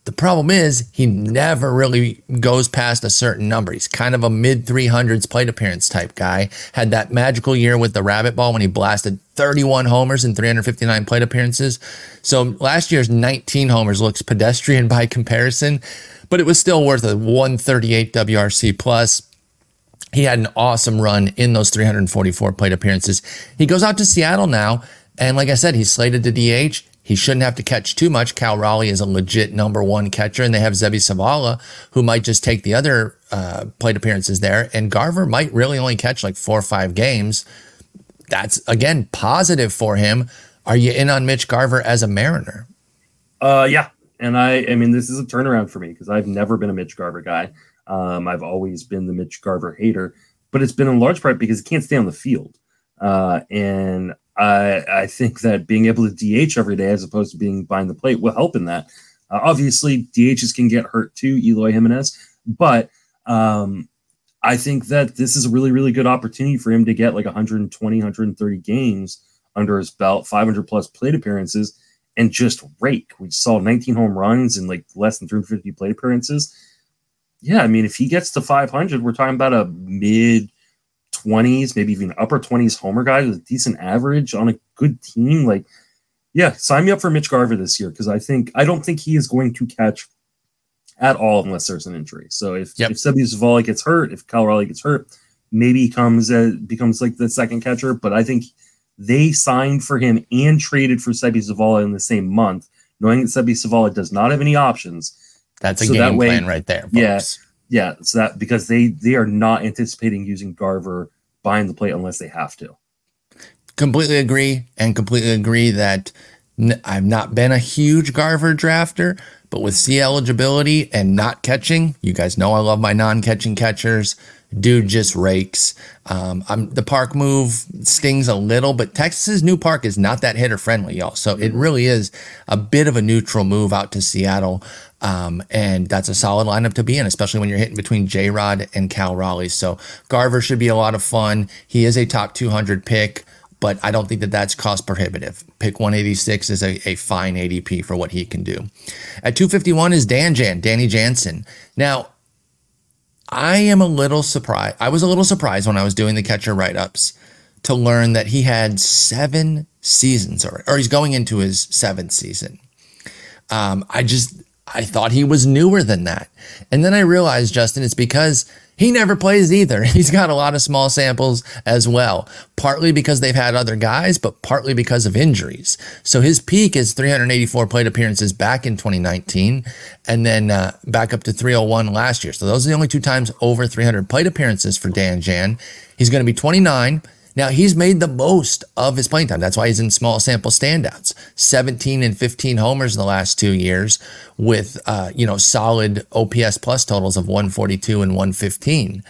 A: The problem is he never really goes past a certain number. He's kind of a mid 300s plate appearance type guy. Had that magical year with the rabbit ball when he blasted 31 homers and 359 plate appearances. So last year's 19 homers looks pedestrian by comparison, but it was still worth a 138 WRC plus. He had an awesome run in those 344 plate appearances. He goes out to Seattle now. And like I said, he's slated to DH. He shouldn't have to catch too much. Cal Raleigh is a legit number one catcher, and they have Seby Zavala, who might just take the other uh, plate appearances there. And Garver might really only catch like four or five games. That's again positive for him. Are you in on Mitch Garver as a Mariner?
B: Uh, yeah, and I, I mean, this is a turnaround for me because I've never been a Mitch Garver guy. Um, I've always been the Mitch Garver hater, but it's been in large part because he can't stay on the field. Uh, and I, I think that being able to DH every day as opposed to being behind the plate will help in that. Uh, obviously, DHs can get hurt too, Eloy Jimenez, but um, I think that this is a really, really good opportunity for him to get like 120, 130 games under his belt, 500 plus plate appearances, and just rake. We saw 19 home runs and like less than 350 plate appearances. Yeah, I mean, if he gets to 500, we're talking about a mid 20s, maybe even upper 20s homer guy with a decent average on a good team. Like, yeah, sign me up for Mitch Garver this year because I think I don't think he is going to catch at all unless there's an injury. So if yep. if Seby Zavala gets hurt, if Cal Raleigh gets hurt, maybe he comes uh, becomes like the second catcher. But I think they signed for him and traded for Seby Zavala in the same month, knowing that Seby Zavala does not have any options.
A: That's a so game that way, plan right there. Folks.
B: Yeah yeah, so that because they they are not anticipating using Garver behind the plate unless they have to.
A: Completely agree, and completely agree that I've not been a huge Garver drafter, but with C eligibility and not catching, you guys know I love my non-catching catchers. Dude just rakes. Um, I'm, the park move stings a little, but Texas's new park is not that hitter friendly, y'all. So it really is a bit of a neutral move out to Seattle. Um, and that's a solid lineup to be in, especially when you're hitting between J Rod and Cal Raleigh. So Garver should be a lot of fun. He is a top 200 pick. but I don't think that that's cost prohibitive. Pick 186 is a, a fine ADP for what he can do. At 251 is Dan Jan, Danny Jansen. Now, I am a little surprised. I was a little surprised when I was doing the catcher write ups to learn that he had seven seasons already, or he's going into his seventh season. Um, I just, I thought he was newer than that. And then I realized, Justin, it's because he never plays either. He's got a lot of small samples as well, partly because they've had other guys, but partly because of injuries. So his peak is 384 plate appearances back in 2019 and then uh, back up to 301 last year. So those are the only two times over 300 plate appearances for Dan Jan. He's going to be 29. Now he's made the most of his playing time. That's why he's in small sample standouts. 17 and 15 homers in the last two years with, uh, you know, solid OPS plus totals of 142 and 115.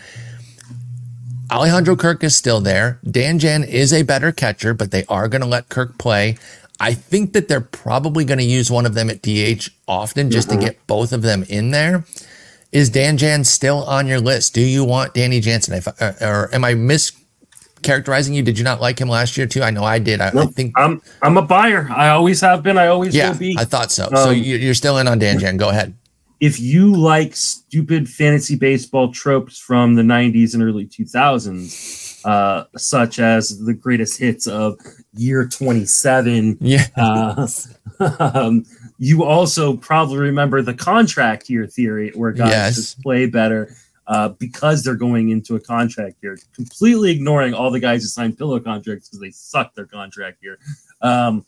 A: Alejandro Kirk is still there. Dan Jan is a better catcher, but they are going to let Kirk play. I think that they're probably going to use one of them at DH often just mm-hmm. to get both of them in there. Is Dan Jan still on your list? Do you want Danny Jansen? If, uh, or am I mis characterizing you? Did you not like him last year too? I know I did. I, I think
B: I'm I'm a buyer. I always have been. I always
A: yeah,
B: will be.
A: I thought so. Um, so you're still in on Dan Jan. Go ahead.
B: If you like stupid fantasy baseball tropes from the 90s and early 2000s, uh, such as the greatest hits of year 27,
A: yeah.
B: Uh, um, you also probably remember the contract year theory where guys yes. just play better uh, because they're going into a contract year, completely ignoring all the guys who signed pillow contracts because they suck their contract year. Um,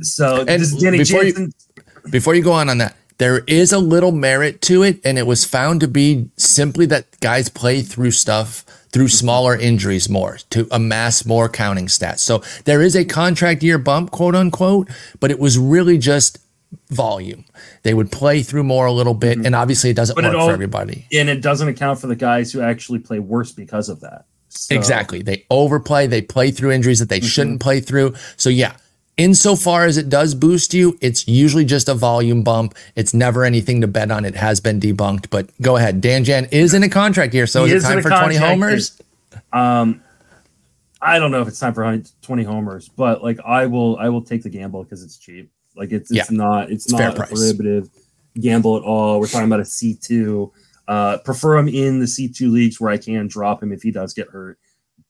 B: so
A: and Danny before Jansen. You, before you go on on that, there is a little merit to it, and it was found to be simply that guys play through stuff through smaller injuries more to amass more counting stats. So there is a contract year bump, quote unquote, but it was really just volume. They would play through more a little bit, mm-hmm. and obviously it doesn't but work it all, for everybody.
B: And it doesn't account for the guys who actually play worse because of that.
A: So. Exactly. They overplay, they play through injuries that they mm-hmm. shouldn't play through. So yeah, insofar as it does boost you, it's usually just a volume bump. It's never anything to bet on. It has been debunked. But go ahead. Dan Jan is in a contract here. So he is, is it time for 20 homers?
B: Um I don't know if it's time for 20 homers, but like I will I will take the gamble because it's cheap. Like it's it's yeah. not it's, it's not a prohibitive gamble at all. We're talking about a C two. Uh, prefer him in the C two leagues where I can drop him if he does get hurt.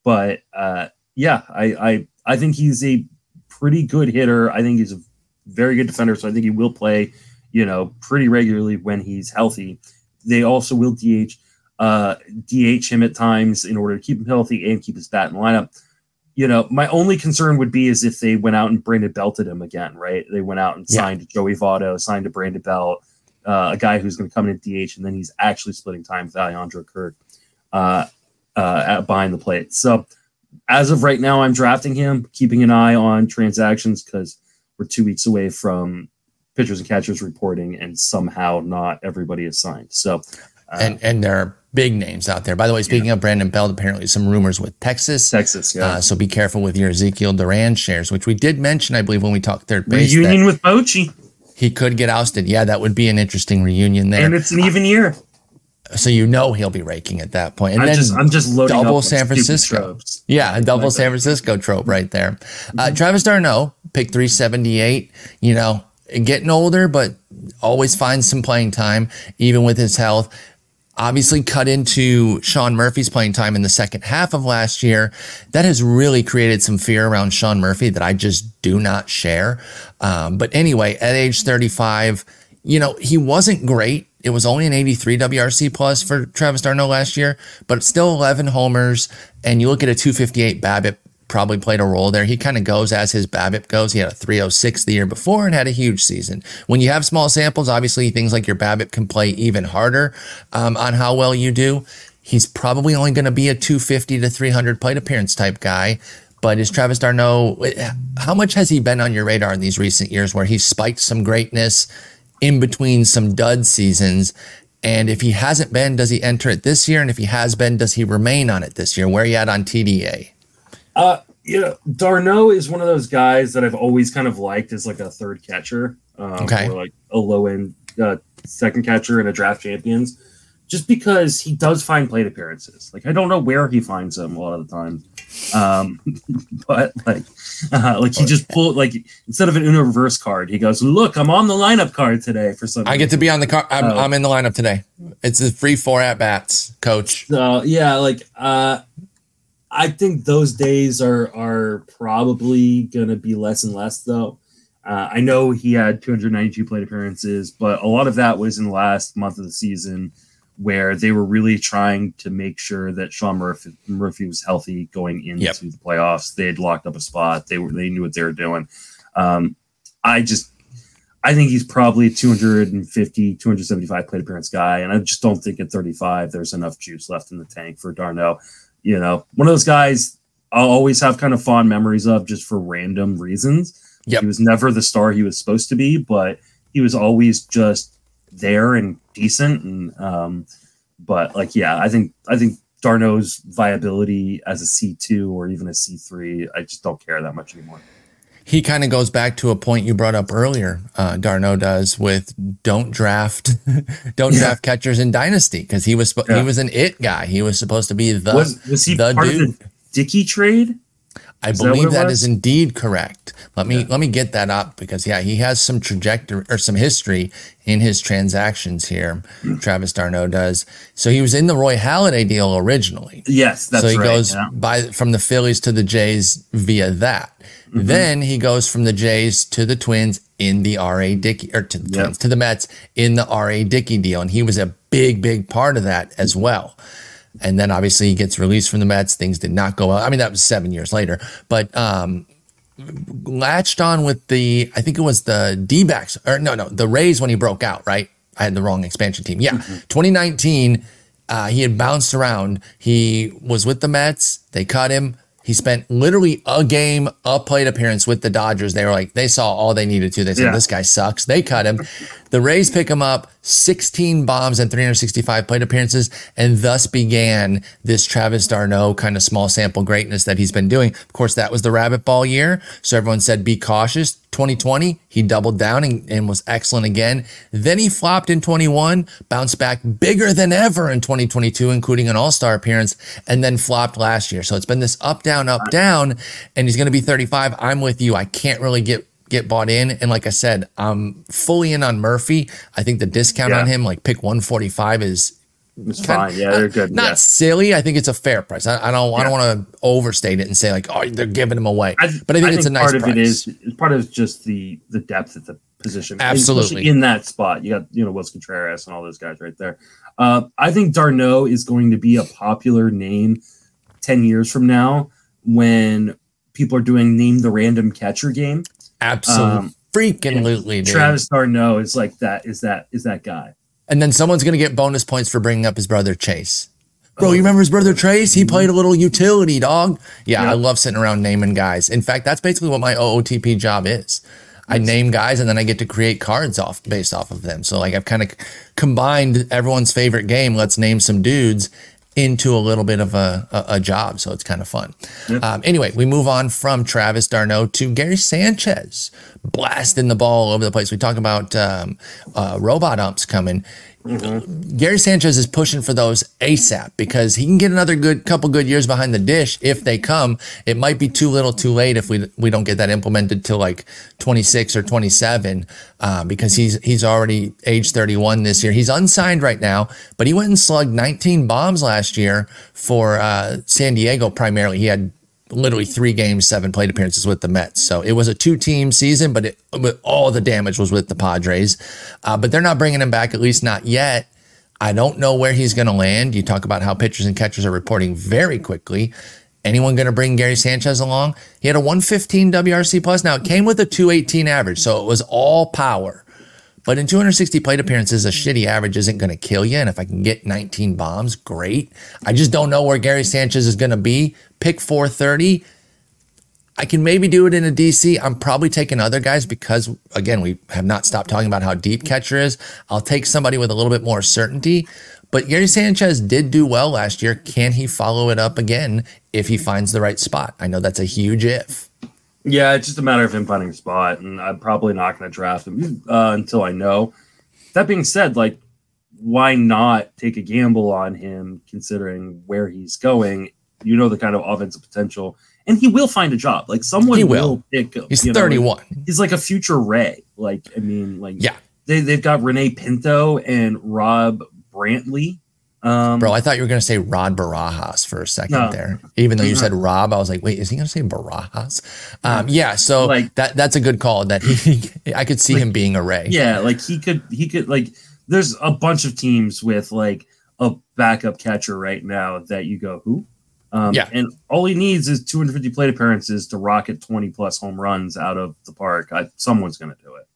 B: But uh, yeah, I, I I think he's a pretty good hitter. I think he's a very good defender, so I think he will play, you know, pretty regularly when he's healthy. They also will DH uh, DH him at times in order to keep him healthy and keep his bat in lineup you know, my only concern would be is if they went out and Brandon belted him again, right? They went out and yeah. signed Joey Votto, signed a Brandon Belt, uh, a guy who's going to come in at DH, and then he's actually splitting time with Alejandro Kirk uh, uh, at, behind the plate. So as of right now, I'm drafting him, keeping an eye on transactions because we're two weeks away from pitchers and catchers reporting, and somehow not everybody is signed. So,
A: uh, and and there are big names out there. By the way, speaking yeah. of Brandon Belt, apparently some rumors with Texas.
B: Texas, yeah. Uh,
A: so be careful with your Ezekiel Duran shares, which we did mention, I believe, when we talked third base.
B: Reunion with Bochy.
A: He could get ousted. Yeah, that would be an interesting reunion there.
B: And it's an even year.
A: So you know he'll be raking at that point. And
B: I'm
A: then
B: just, I'm just loading
A: double San Francisco. Yeah, a double San Francisco trope right there. Mm-hmm. Uh, Travis d'Arnaud, pick 378. You know, getting older, but always finds some playing time, even with his health obviously cut into Sean Murphy's playing time in the second half of last year. That has really created some fear around Sean Murphy that I just do not share. Um, but anyway, at age 35, you know, he wasn't great. It was only an 83 WRC plus for Travis d'Arnaud last year, but still 11 homers. And you look at a 258 BABIP probably played a role there. He kind of goes as his BABIP goes. He had a 306 the year before and had a huge season. When you have small samples, obviously things like your BABIP can play even harder um, on how well you do. He's probably only going to be a 250 to 300 plate appearance type guy. But is Travis d'Arnaud, how much has he been on your radar in these recent years where he's spiked some greatness in between some dud seasons? And if he hasn't been, does he enter it this year? And if he has been, does he remain on it this year? Where are you at on TDA?
B: Uh, you know, d'Arnaud is one of those guys that I've always kind of liked as like a third catcher, um, okay. or like a low end uh, second catcher in a draft champions, just because he does find plate appearances. Like I don't know where he finds them a lot of the time, Um, but like, uh, like he just pulled like instead of an Uno reverse card, he goes, "Look, I'm on the lineup card today for some."
A: I get to be on the car. I'm, oh. I'm in the lineup today. It's a free four at bats, coach.
B: So yeah, like uh, I think those days are are probably gonna be less and less though. Uh, I know he had 292 plate appearances, but a lot of that was in the last month of the season where they were really trying to make sure that Sean Murphy, Murphy was healthy going into yep. the playoffs. They had locked up a spot. They were they knew what they were doing. Um, I just I think he's probably 250, 275 plate appearance guy, and I just don't think at 35 there's enough juice left in the tank for d'Arnaud. You know, one of those guys I'll always have kind of fond memories of just for random reasons. Yep. He was never the star he was supposed to be, but he was always just there and decent. And um, but like, yeah, I think I think d'Arnaud's viability as a C two or even a C three, I just don't care that much anymore.
A: He kind of goes back to a point you brought up earlier. Uh, d'Arnaud does with don't draft, don't yeah. draft catchers in dynasty because he was yeah. he was an it guy. He was supposed to be the
B: was, was he the part dude. of the Dickey trade?
A: I is believe that, that is indeed correct. Let me yeah. let me get that up because yeah, he has some trajectory or some history in his transactions here. Mm. Travis d'Arnaud does. So he was in the Roy Halladay deal originally.
B: Yes, that's right.
A: So he
B: right,
A: goes yeah. by from the Phillies to the Jays via that. Mm-hmm. Then he goes from the Jays to the Twins in the R.A. Dickey or to the yep. Twins to the Mets in the R.A. Dickey deal, and he was a big, big part of that as well. And then obviously he gets released from the Mets. Things did not go well. I mean, that was seven years later, but um, latched on with the, I think it was the D backs, or no, no, the Rays when he broke out, right? I had the wrong expansion team. Yeah. Mm-hmm. 2019, uh, he had bounced around. He was with the Mets. They cut him. He spent literally a game, a plate appearance with the Dodgers. They were like, they saw all they needed to. They said, yeah. this guy sucks. They cut him. The Rays pick him up, 16 bombs and 365 plate appearances, and thus began this Travis d'Arnaud kind of small sample greatness that he's been doing. Of course, that was the rabbit ball year. So everyone said, be cautious. 2020, he doubled down and, and, was excellent again. Then he flopped in 21, bounced back bigger than ever in 2022, including an all star appearance, and then flopped last year. So it's been this up, down, up, down, and he's going to be 35. I'm with you. I can't really get get bought in. And like I said, I'm fully in on Murphy. I think the discount yeah. on him, like pick 145, is
B: it's fine. Of, yeah, they're good.
A: Not
B: yeah.
A: silly. I think it's a fair price. I, I don't. Yeah. I don't want to overstate it and say like, oh, they're giving them away. I, but I think I it's think a nice
B: part
A: price.
B: of it is part of it's just the the depth at the position.
A: Absolutely
B: in that spot, you got you know Willson Contreras and all those guys right there. Uh, I think d'Arnaud is going to be a popular name ten years from now when people are doing name the random catcher game.
A: Absolutely. Um, Freaking lootly,
B: Travis d'Arnaud is like that. Is that is that guy?
A: And then someone's going to get bonus points for bringing up his brother Chase. Bro, you remember his brother Trace? He played a little utility, dog. Yeah, I love sitting around naming guys. In fact, that's basically what my OOTP job is. I name guys and then I get to create cards off based off of them. So like I've kind of combined everyone's favorite game. Let's name some dudes into a little bit of a, a, a job. So it's kind of fun. Yeah. Um, anyway, we move on from Travis d'Arnaud to Gary Sanchez, blasting the ball all over the place. We talk about um, uh, robot umps coming. Mm-hmm. Gary Sanchez is pushing for those ASAP because he can get another good couple good years behind the dish if they come. It might be too little, too late if we we don't get that implemented till like 26 or 27 uh, because he's he's already age 31 this year. He's unsigned right now, but he went and slugged 19 bombs last year for uh, San Diego primarily. He had literally three games, seven plate appearances with the Mets. So it was a two team season, but, it, all the damage was with the Padres. Uh, but they're not bringing him back, at least not yet. I don't know where he's going to land. You talk about how pitchers and catchers are reporting very quickly. Anyone going to bring Gary Sanchez along? He had a 115 WRC plus. Now it came with a 218 average, so it was all power. But in 260 plate appearances, a shitty average isn't going to kill you. And if I can get 19 bombs, great. I just don't know where Gary Sanchez is going to be. Pick 430. I can maybe do it in a DC. I'm probably taking other guys because, again, we have not stopped talking about how deep catcher is. I'll take somebody with a little bit more certainty. But Gary Sanchez did do well last year. Can he follow it up again if he finds the right spot? I know that's a huge if.
B: Yeah, it's just a matter of him finding a spot, and I'm probably not going to draft him uh, until I know. That being said, like, why not take a gamble on him considering where he's going you know the kind of offensive potential, and he will find a job. Like someone
A: He
B: will.
A: will.
B: pick.
A: He's
B: you know, like,
A: 31.
B: he's like a future Ray. Like I mean, like
A: Yeah.
B: they they've got René Pinto and Rob Brantley. Um,
A: Bro, I thought you were going to say Rod Barajas for a second
B: No.
A: there. Even though you said Rob, I was like, wait, is he going to say Barajas? Um, yeah, so
B: Like-
A: that that's a good call. That he, I could see him being a Ray.
B: yeah, like he could he could like. There's a bunch of teams with like a backup catcher right now that you go who. Um,
A: Yeah.
B: and all he needs is 250 plate appearances to rocket 20 plus home runs out of the park. I, someone's going to do it.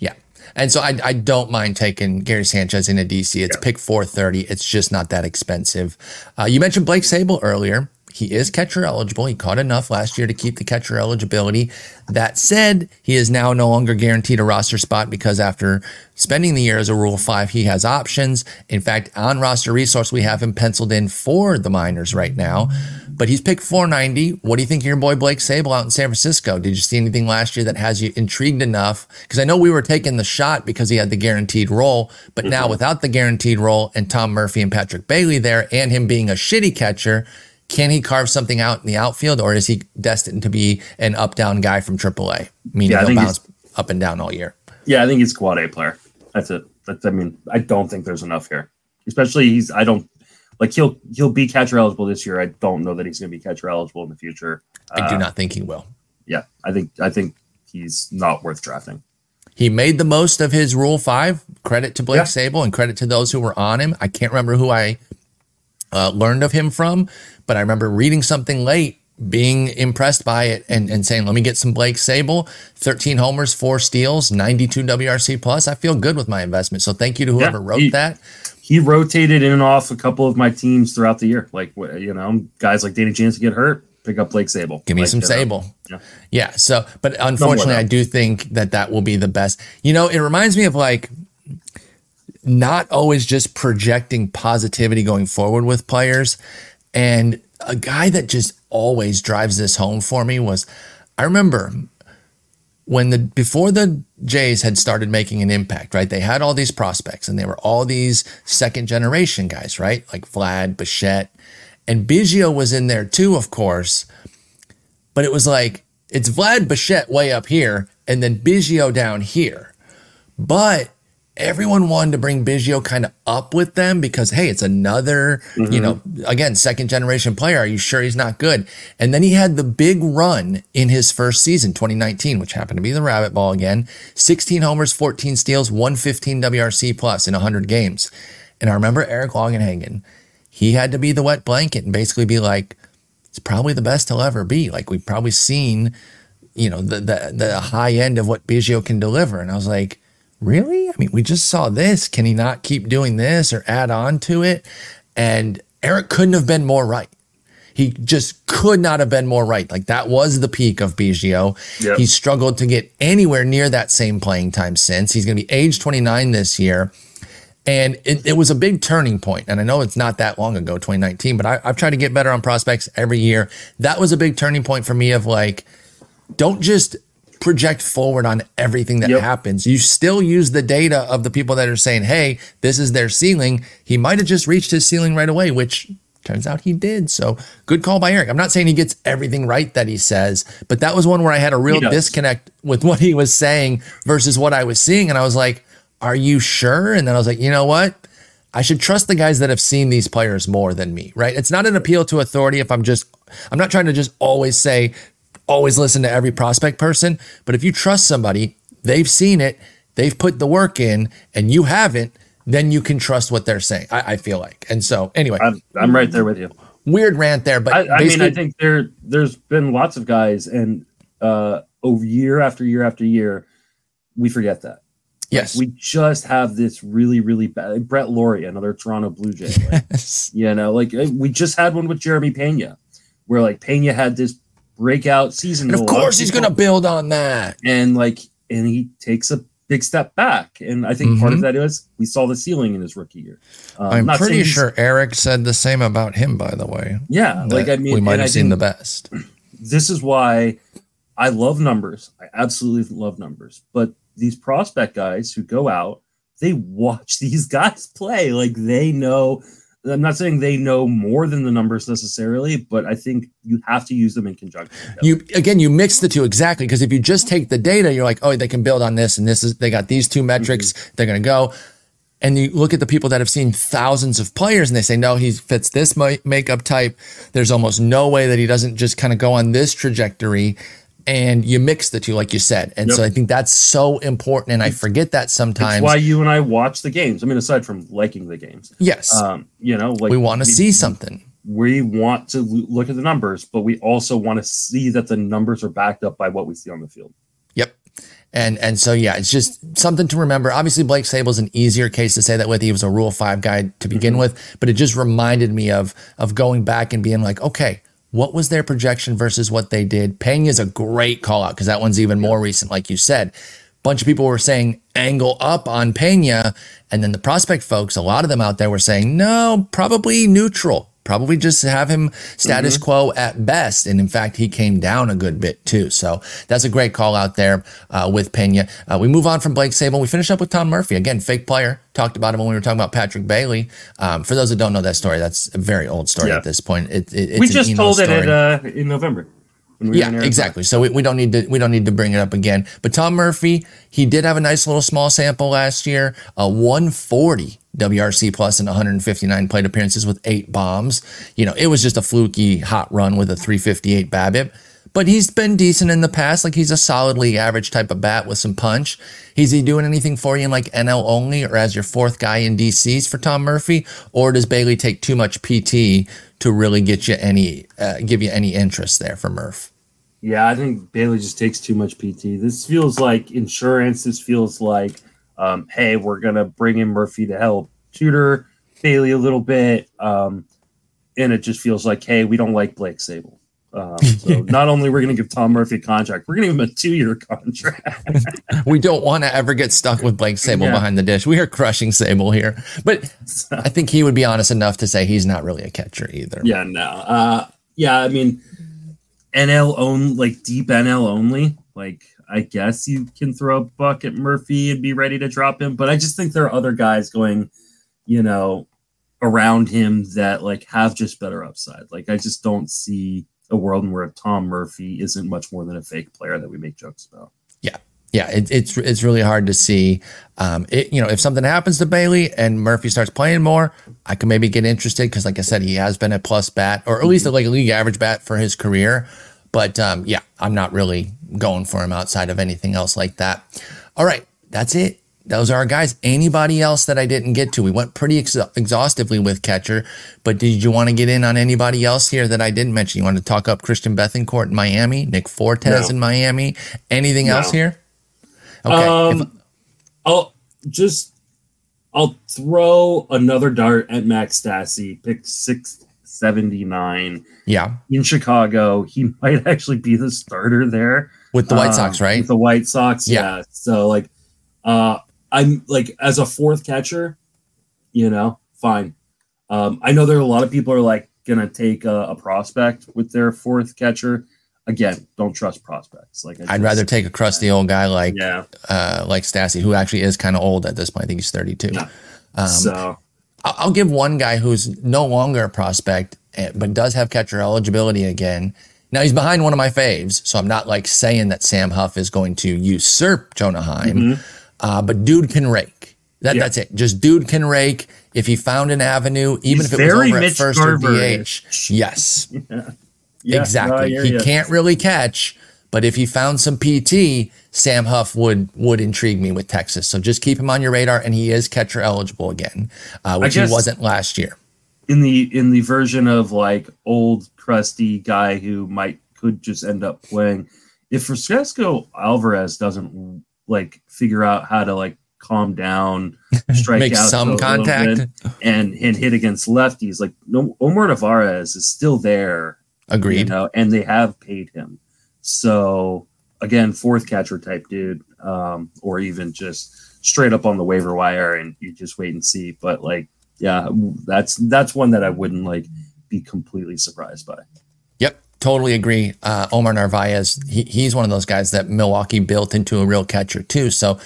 A: Yeah. And so I, I don't mind taking Gary Sanchez into DC. It's pick 430. It's just not that expensive. Uh, you mentioned Blake Sabol earlier. He is catcher eligible. He caught enough last year to keep the catcher eligibility. That said, he is now no longer guaranteed a roster spot because after spending the year as a Rule 5, he has options. In fact, on roster resource, we have him penciled in for the minors right now. But he's picked 490. What do you think of your boy Blake Sabol out in San Francisco? Did you see anything last year that has you intrigued enough? Because I know we were taking the shot because he had the guaranteed role, but now mm-hmm. without the guaranteed role and Tom Murphy and Patrick Bailey there and him being a shitty catcher, can he carve something out in the outfield or is he destined to be an up down guy from AAA? Meaning
B: Yeah, I
A: he'll bounce up and down all year.
B: Yeah, I think he's a quad A player. That's it. That's, I mean, I don't think there's enough here. Especially he's. I don't like he'll he'll be catcher eligible this year. I don't know that he's going to be catcher eligible in the future.
A: I do
B: Uh,
A: not think he will.
B: Yeah, I think I think he's not worth drafting.
A: He made the most of his Rule Five. Credit to Blake
B: Yeah.
A: Sabol and credit to those who were on him. I can't remember who I uh, learned of him from, but I remember reading something late, being impressed by it, and, and saying, "Let me get some Blake Sabol. Thirteen homers, four steals, ninety-two WRC plus. I feel good with my investment. So thank you to whoever
B: Yeah,
A: wrote
B: he-
A: that.
B: He rotated in and off a couple of my teams throughout the year. Like you know, guys like Danny Jansen get hurt, pick up Blake Sabol.
A: Give me
B: Like,
A: some Sabol.
B: Yeah.
A: Yeah. So, but unfortunately. I do think that that will be the best. You know, it reminds me of like not always just projecting positivity going forward with players. And a guy that just always drives this home for me was I remember when the before the Jays had started making an impact, right? They had all these prospects and they were all these second generation guys, right? Like Vlad, Bichette, and Biggio was in there too, of course. But it was like it's Vlad Bichette way up here and then Biggio down here. But everyone wanted to bring Biggio kind of up with them because hey, it's another, you mm-hmm. know, again, second generation player. Are you sure he's not good? And then he had the big run in his first season, 2019, which happened to be the rabbit ball again. 16 homers, 14 steals, 115 WRC plus in 100 games. And I remember Eric Longenhagen, he had to be the wet blanket and basically be like, it's probably the best he'll ever be. Like we've probably seen, you know, the the the high end of what Biggio can deliver. And I was like, really? I mean, we just saw this. Can he not keep doing this or add on to it? And Eric couldn't have been more right. He just could not have been more right. Like that was the peak of Biggio.
B: Yep.
A: He struggled to get anywhere near that same playing time since. He's going to be age 29 this year. And it, it was a big turning point. And I know it's not that long ago, 2019, but I, I've tried to get better on prospects every year. That was a big turning point for me of like, don't just project forward on everything that
B: Yep.
A: happens. You still use the data of the people that are saying, hey, this is their ceiling. He might have just reached his ceiling right away, which turns out he did. So good call by Eric. I'm not saying he gets everything right that he says, but that was one where I had a real disconnect with what he was saying versus what I was seeing. And I was like, are you sure? And then I was like, you know what? I should trust the guys that have seen these players more than me, right? It's not an appeal to authority if I'm just, I'm not trying to just always say, always listen to every prospect person. But if you trust somebody, they've seen it, they've put the work in, and you haven't, then you can trust what they're saying. I, I feel like. And so, anyway,
B: I'm, I'm right there with you.
A: weird rant there, but
B: I, I mean, I think there there's been lots of guys, and uh, over year after year after year, we forget that.
A: yes,
B: We just have this really, really bad Brett Lawrie, another Toronto Blue Jay. Like,
A: yes,
B: you know, like we just had one with Jeremy Pena, where like Pena had this breakout season.
A: and of
B: that a lot
A: course he's going to build on that.
B: and like and he takes a big step back. And I think part
A: Mhm.
B: of that is we saw the ceiling in his rookie year. Um,
A: I'm
B: not
A: pretty sure Eric said the same about him, by the way.
B: Yeah, like I mean,
A: we might have
B: I
A: seen the best.
B: This is why I love numbers. I absolutely love numbers. But these prospect guys who go out, they watch these guys play. Like they know I'm not saying they know more than the numbers necessarily, but I think you have to use them in conjunction.
A: You again, you mix the two exactly because if you just take the data, you're like, oh, they can build on this, and this is they got these two metrics, mm-hmm. they're going to go. And you look at the people that have seen thousands of players, and they say, no, he fits this makeup type. There's almost no way that he doesn't just kind of go on this trajectory and you mix the two, like you said. And yep. so I think that's so important. And I forget that sometimes. It's
B: why you and I watch the games. I mean, aside from liking the games.
A: Yes.
B: Um, you know, like
A: we want to see something.
B: We want to look at the numbers, but we also want to see that the numbers are backed up by what we see on the field.
A: Yep. And and so yeah, it's just something to remember. Obviously, Blake Sabol's an easier case to say that with. He was a Rule Five guy to begin mm-hmm. with, but it just reminded me of of going back and being like, okay, what was their projection versus what they did? Pena is a great call out because that one's even more recent, like you said. Bunch of people were saying angle up on Pena, and then the prospect folks, a lot of them out there were saying no, probably neutral probably just have him status mm-hmm. quo at best. And in fact, he came down a good bit too. So that's a great call out there uh, with Pena. Uh, we move on from Blake Sabol. We finish up with Tom Murphy. Again, fake player. Talked about him when we were talking about Patrick Bailey. Um, for those that don't know that story, that's a very old story yeah. at this point. It, it,
B: we just told story. it at, uh, in November.
A: We yeah, exactly. So we, we don't need to we don't need to bring it up again. But Tom Murphy, he did have a nice little small sample last year, a 140 WRC plus and 159 plate appearances with eight bombs. You know, it was just a fluky hot run with a 358 BABIP. But he's been decent in the past. Like he's a solid league average type of bat with some punch. Is he doing anything for you in like NL only or as your fourth guy in DCs for Tom Murphy? Or does Bailey take too much PT to really get you any, uh, give you any interest there for Murph?
B: Yeah, I think Bailey just takes too much PT. This feels like insurance. This feels like um, hey, we're gonna bring in Murphy to help tutor Bailey a little bit, um, and it just feels like, hey, we don't like Blake Sabol. Um, so not only we're going to give Tom Murphy a contract, we're going to give him a two-year contract.
A: we don't want to ever get stuck with Blake Sabol yeah. behind the dish. We are crushing Sabol here, but I think he would be honest enough to say he's not really a catcher either.
B: Yeah, no. Uh, yeah, I mean, NL own like deep NL only. Like I guess you can throw a buck at Murphy and be ready to drop him. But I just think there are other guys going, you know, around him that like have just better upside. Like I just don't see a world where Tom Murphy isn't much more than a fake player that we make jokes about.
A: Yeah. Yeah, it, it's it's really hard to see. Um, it, you know, if something happens to Bailey and Murphy starts playing more, I can maybe get interested because, like I said, he has been a plus bat or at least a, like a league average bat for his career. But um, yeah, I'm not really going for him outside of anything else like that. All right, that's it. Those are our guys. Anybody else that I didn't get to? We went pretty ex- exhaustively with catcher, but did you want to get in on anybody else here that I didn't mention? You want to talk up Christian Bethencourt in Miami, Nick Fortes no. in Miami? Anything no. else here?
B: Okay. Um, if- I'll just I'll throw another dart at Max Stassi, pick six seventy nine.
A: Yeah.
B: In Chicago. He might actually be the starter there.
A: With the White uh, Sox, right?
B: With the White Sox, yeah. yeah. So like uh I'm like as a fourth catcher, you know, fine. Um I know there are a lot of people are like gonna take a, a prospect with their fourth catcher. Again, don't trust prospects. Like
A: I would rather take a crusty old guy like yeah. uh like Stassi, who actually is kind of old at this point. I think he's 32. Yeah. Um, so I'll give one guy who's no longer a prospect, eh, but does have catcher eligibility again. Now he's behind one of my faves, so I'm not like saying that Sam Huff is going to usurp Jonah Heim, mm-hmm. Uh, but dude can rake. That, That's it. Just dude can rake. If he found an avenue, even
B: he's
A: if it was over
B: Mitch
A: at first Garver. or DH, yes, yeah. Yeah, exactly. No, he you. can't really catch, but if he found some PT, Sam Huff would would intrigue me with Texas. So just keep him on your radar, and he is catcher eligible again, uh, which he wasn't last year.
B: In the in the version of like old crusty guy who might could just end up playing, if Francisco Alvarez doesn't like figure out how to like calm down, strike
A: make
B: out
A: some contact,
B: and and hit against lefties, like no, Omar Narvaez is still there.
A: Agreed. You
B: know, and they have paid him. So again, fourth catcher type dude, um, or even just straight up on the waiver wire and you just wait and see. But like, yeah, that's that's one that I wouldn't like be completely surprised by.
A: Yep, totally agree. Uh, Omar Narvaez, he, he's one of those guys that Milwaukee built into a real catcher too. So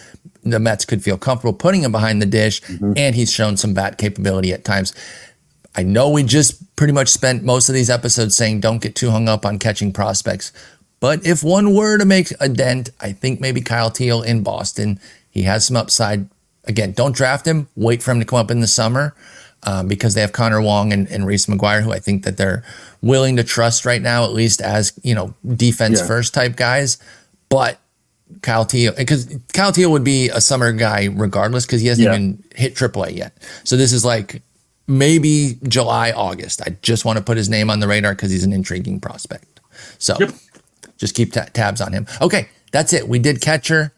A: the Mets could feel comfortable putting him behind the dish, mm-hmm. and he's shown some bat capability at times. I know we just pretty much spent most of these episodes saying don't get too hung up on catching prospects. But if one were to make a dent, I think maybe Kyle Teel in Boston. He has some upside. Again, don't draft him. Wait for him to come up in the summer um, because they have Connor Wong and, and Reese McGuire, who I think that they're willing to trust right now, at least as you know defense yeah. first type guys. But Kyle Teel, because Kyle Teel would be a summer guy regardless, because he hasn't yeah. even hit AAA yet. So this is like maybe July, August. I just want to put his name on the radar because he's an intriguing prospect. So yep. just keep t- tabs on him. Okay, that's it. We did catcher.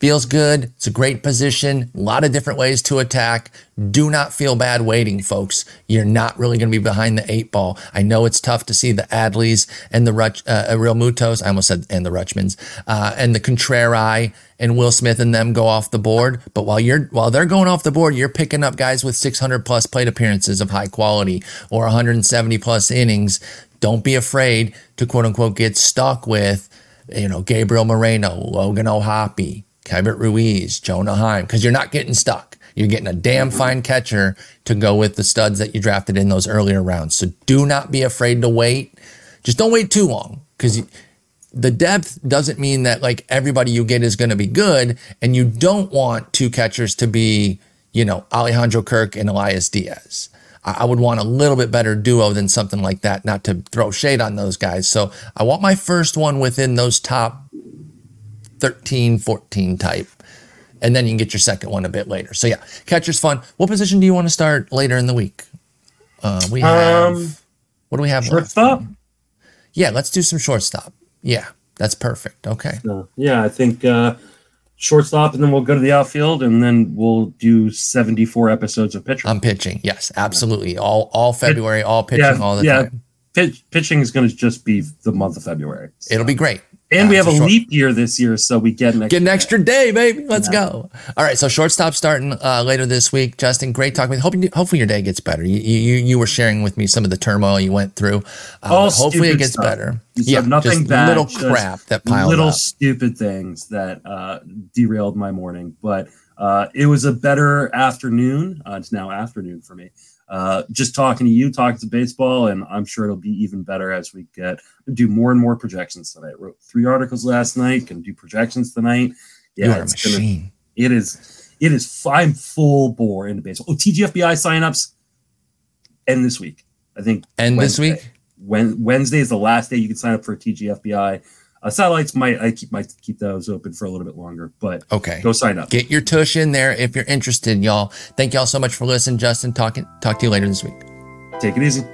A: Feels good. It's a great position. A lot of different ways to attack. Do not feel bad waiting, folks. You're not really going to be behind the eight ball. I know it's tough to see the Adleys and the Rutch, uh, Realmutos. I almost said and the Rutschmans uh, and the Contreras and Will Smith and them go off the board. But while you're while they're going off the board, you're picking up guys with 600 plus plate appearances of high quality or 170 plus innings. Don't be afraid to quote unquote get stuck with you know Gabriel Moreno, Logan O'Hoppe Keibert Ruiz, Jonah Heim, because you're not getting stuck. You're getting a damn fine catcher to go with the studs that you drafted in those earlier rounds. So do not be afraid to wait. Just don't wait too long because the depth doesn't mean that like everybody you get is going to be good. And you don't want two catchers to be, you know, Alejandro Kirk and Elias Diaz. I would want a little bit better duo than something like that, not to throw shade on those guys. So I want my first one within those top 13, 14 type. And then you can get your second one a bit later. So yeah, catcher's fun. What position do you want to start later in the week? Uh, we have um, what do we have?
B: Shortstop.
A: Yeah, let's do some shortstop. Yeah, that's perfect. Okay.
B: So, yeah, I think uh, shortstop, and then we'll go to the outfield, and then we'll do seventy-four episodes of pitching.
A: I'm pitching. Yes, absolutely. All all February, all pitching,
B: yeah,
A: all the
B: yeah.
A: time.
B: Pitch, pitching is going to just be the month of February.
A: So. It'll be great.
B: And we have a, short- leap year this year, so we get an
A: extra get an extra day, baby. Let's yeah. go. All right, so shortstop starting uh, later this week. Justin, great talking with you. Hoping, hopefully your day gets better. You, you you were sharing with me some of the turmoil you went through.
B: Uh,
A: hopefully it gets
B: stuff.
A: better.
B: So yeah, nothing just bad.
A: Little crap that piled up
B: little
A: up.
B: stupid things that uh, derailed my morning, but uh, it was a better afternoon. Uh, it's now afternoon for me uh, just talking to you, talking to baseball, and I'm sure it'll be even better as we get do more and more projections tonight. I wrote three articles last night, can do projections tonight.
A: Yeah, you it's machine. Gonna,
B: it is. It is. I'm full bore into baseball. Oh, TGFBI signups end this week. I think.
A: End Wednesday. this week.
B: When Wednesday is the last day you can sign up for a TGFBI. Uh, satellites might I keep might keep those open for a little bit longer, but
A: okay,
B: go sign up.
A: Get your tush in there if you're interested, y'all. Thank y'all so much for listening, Justin. Talking talk to you later this week.
B: Take it easy.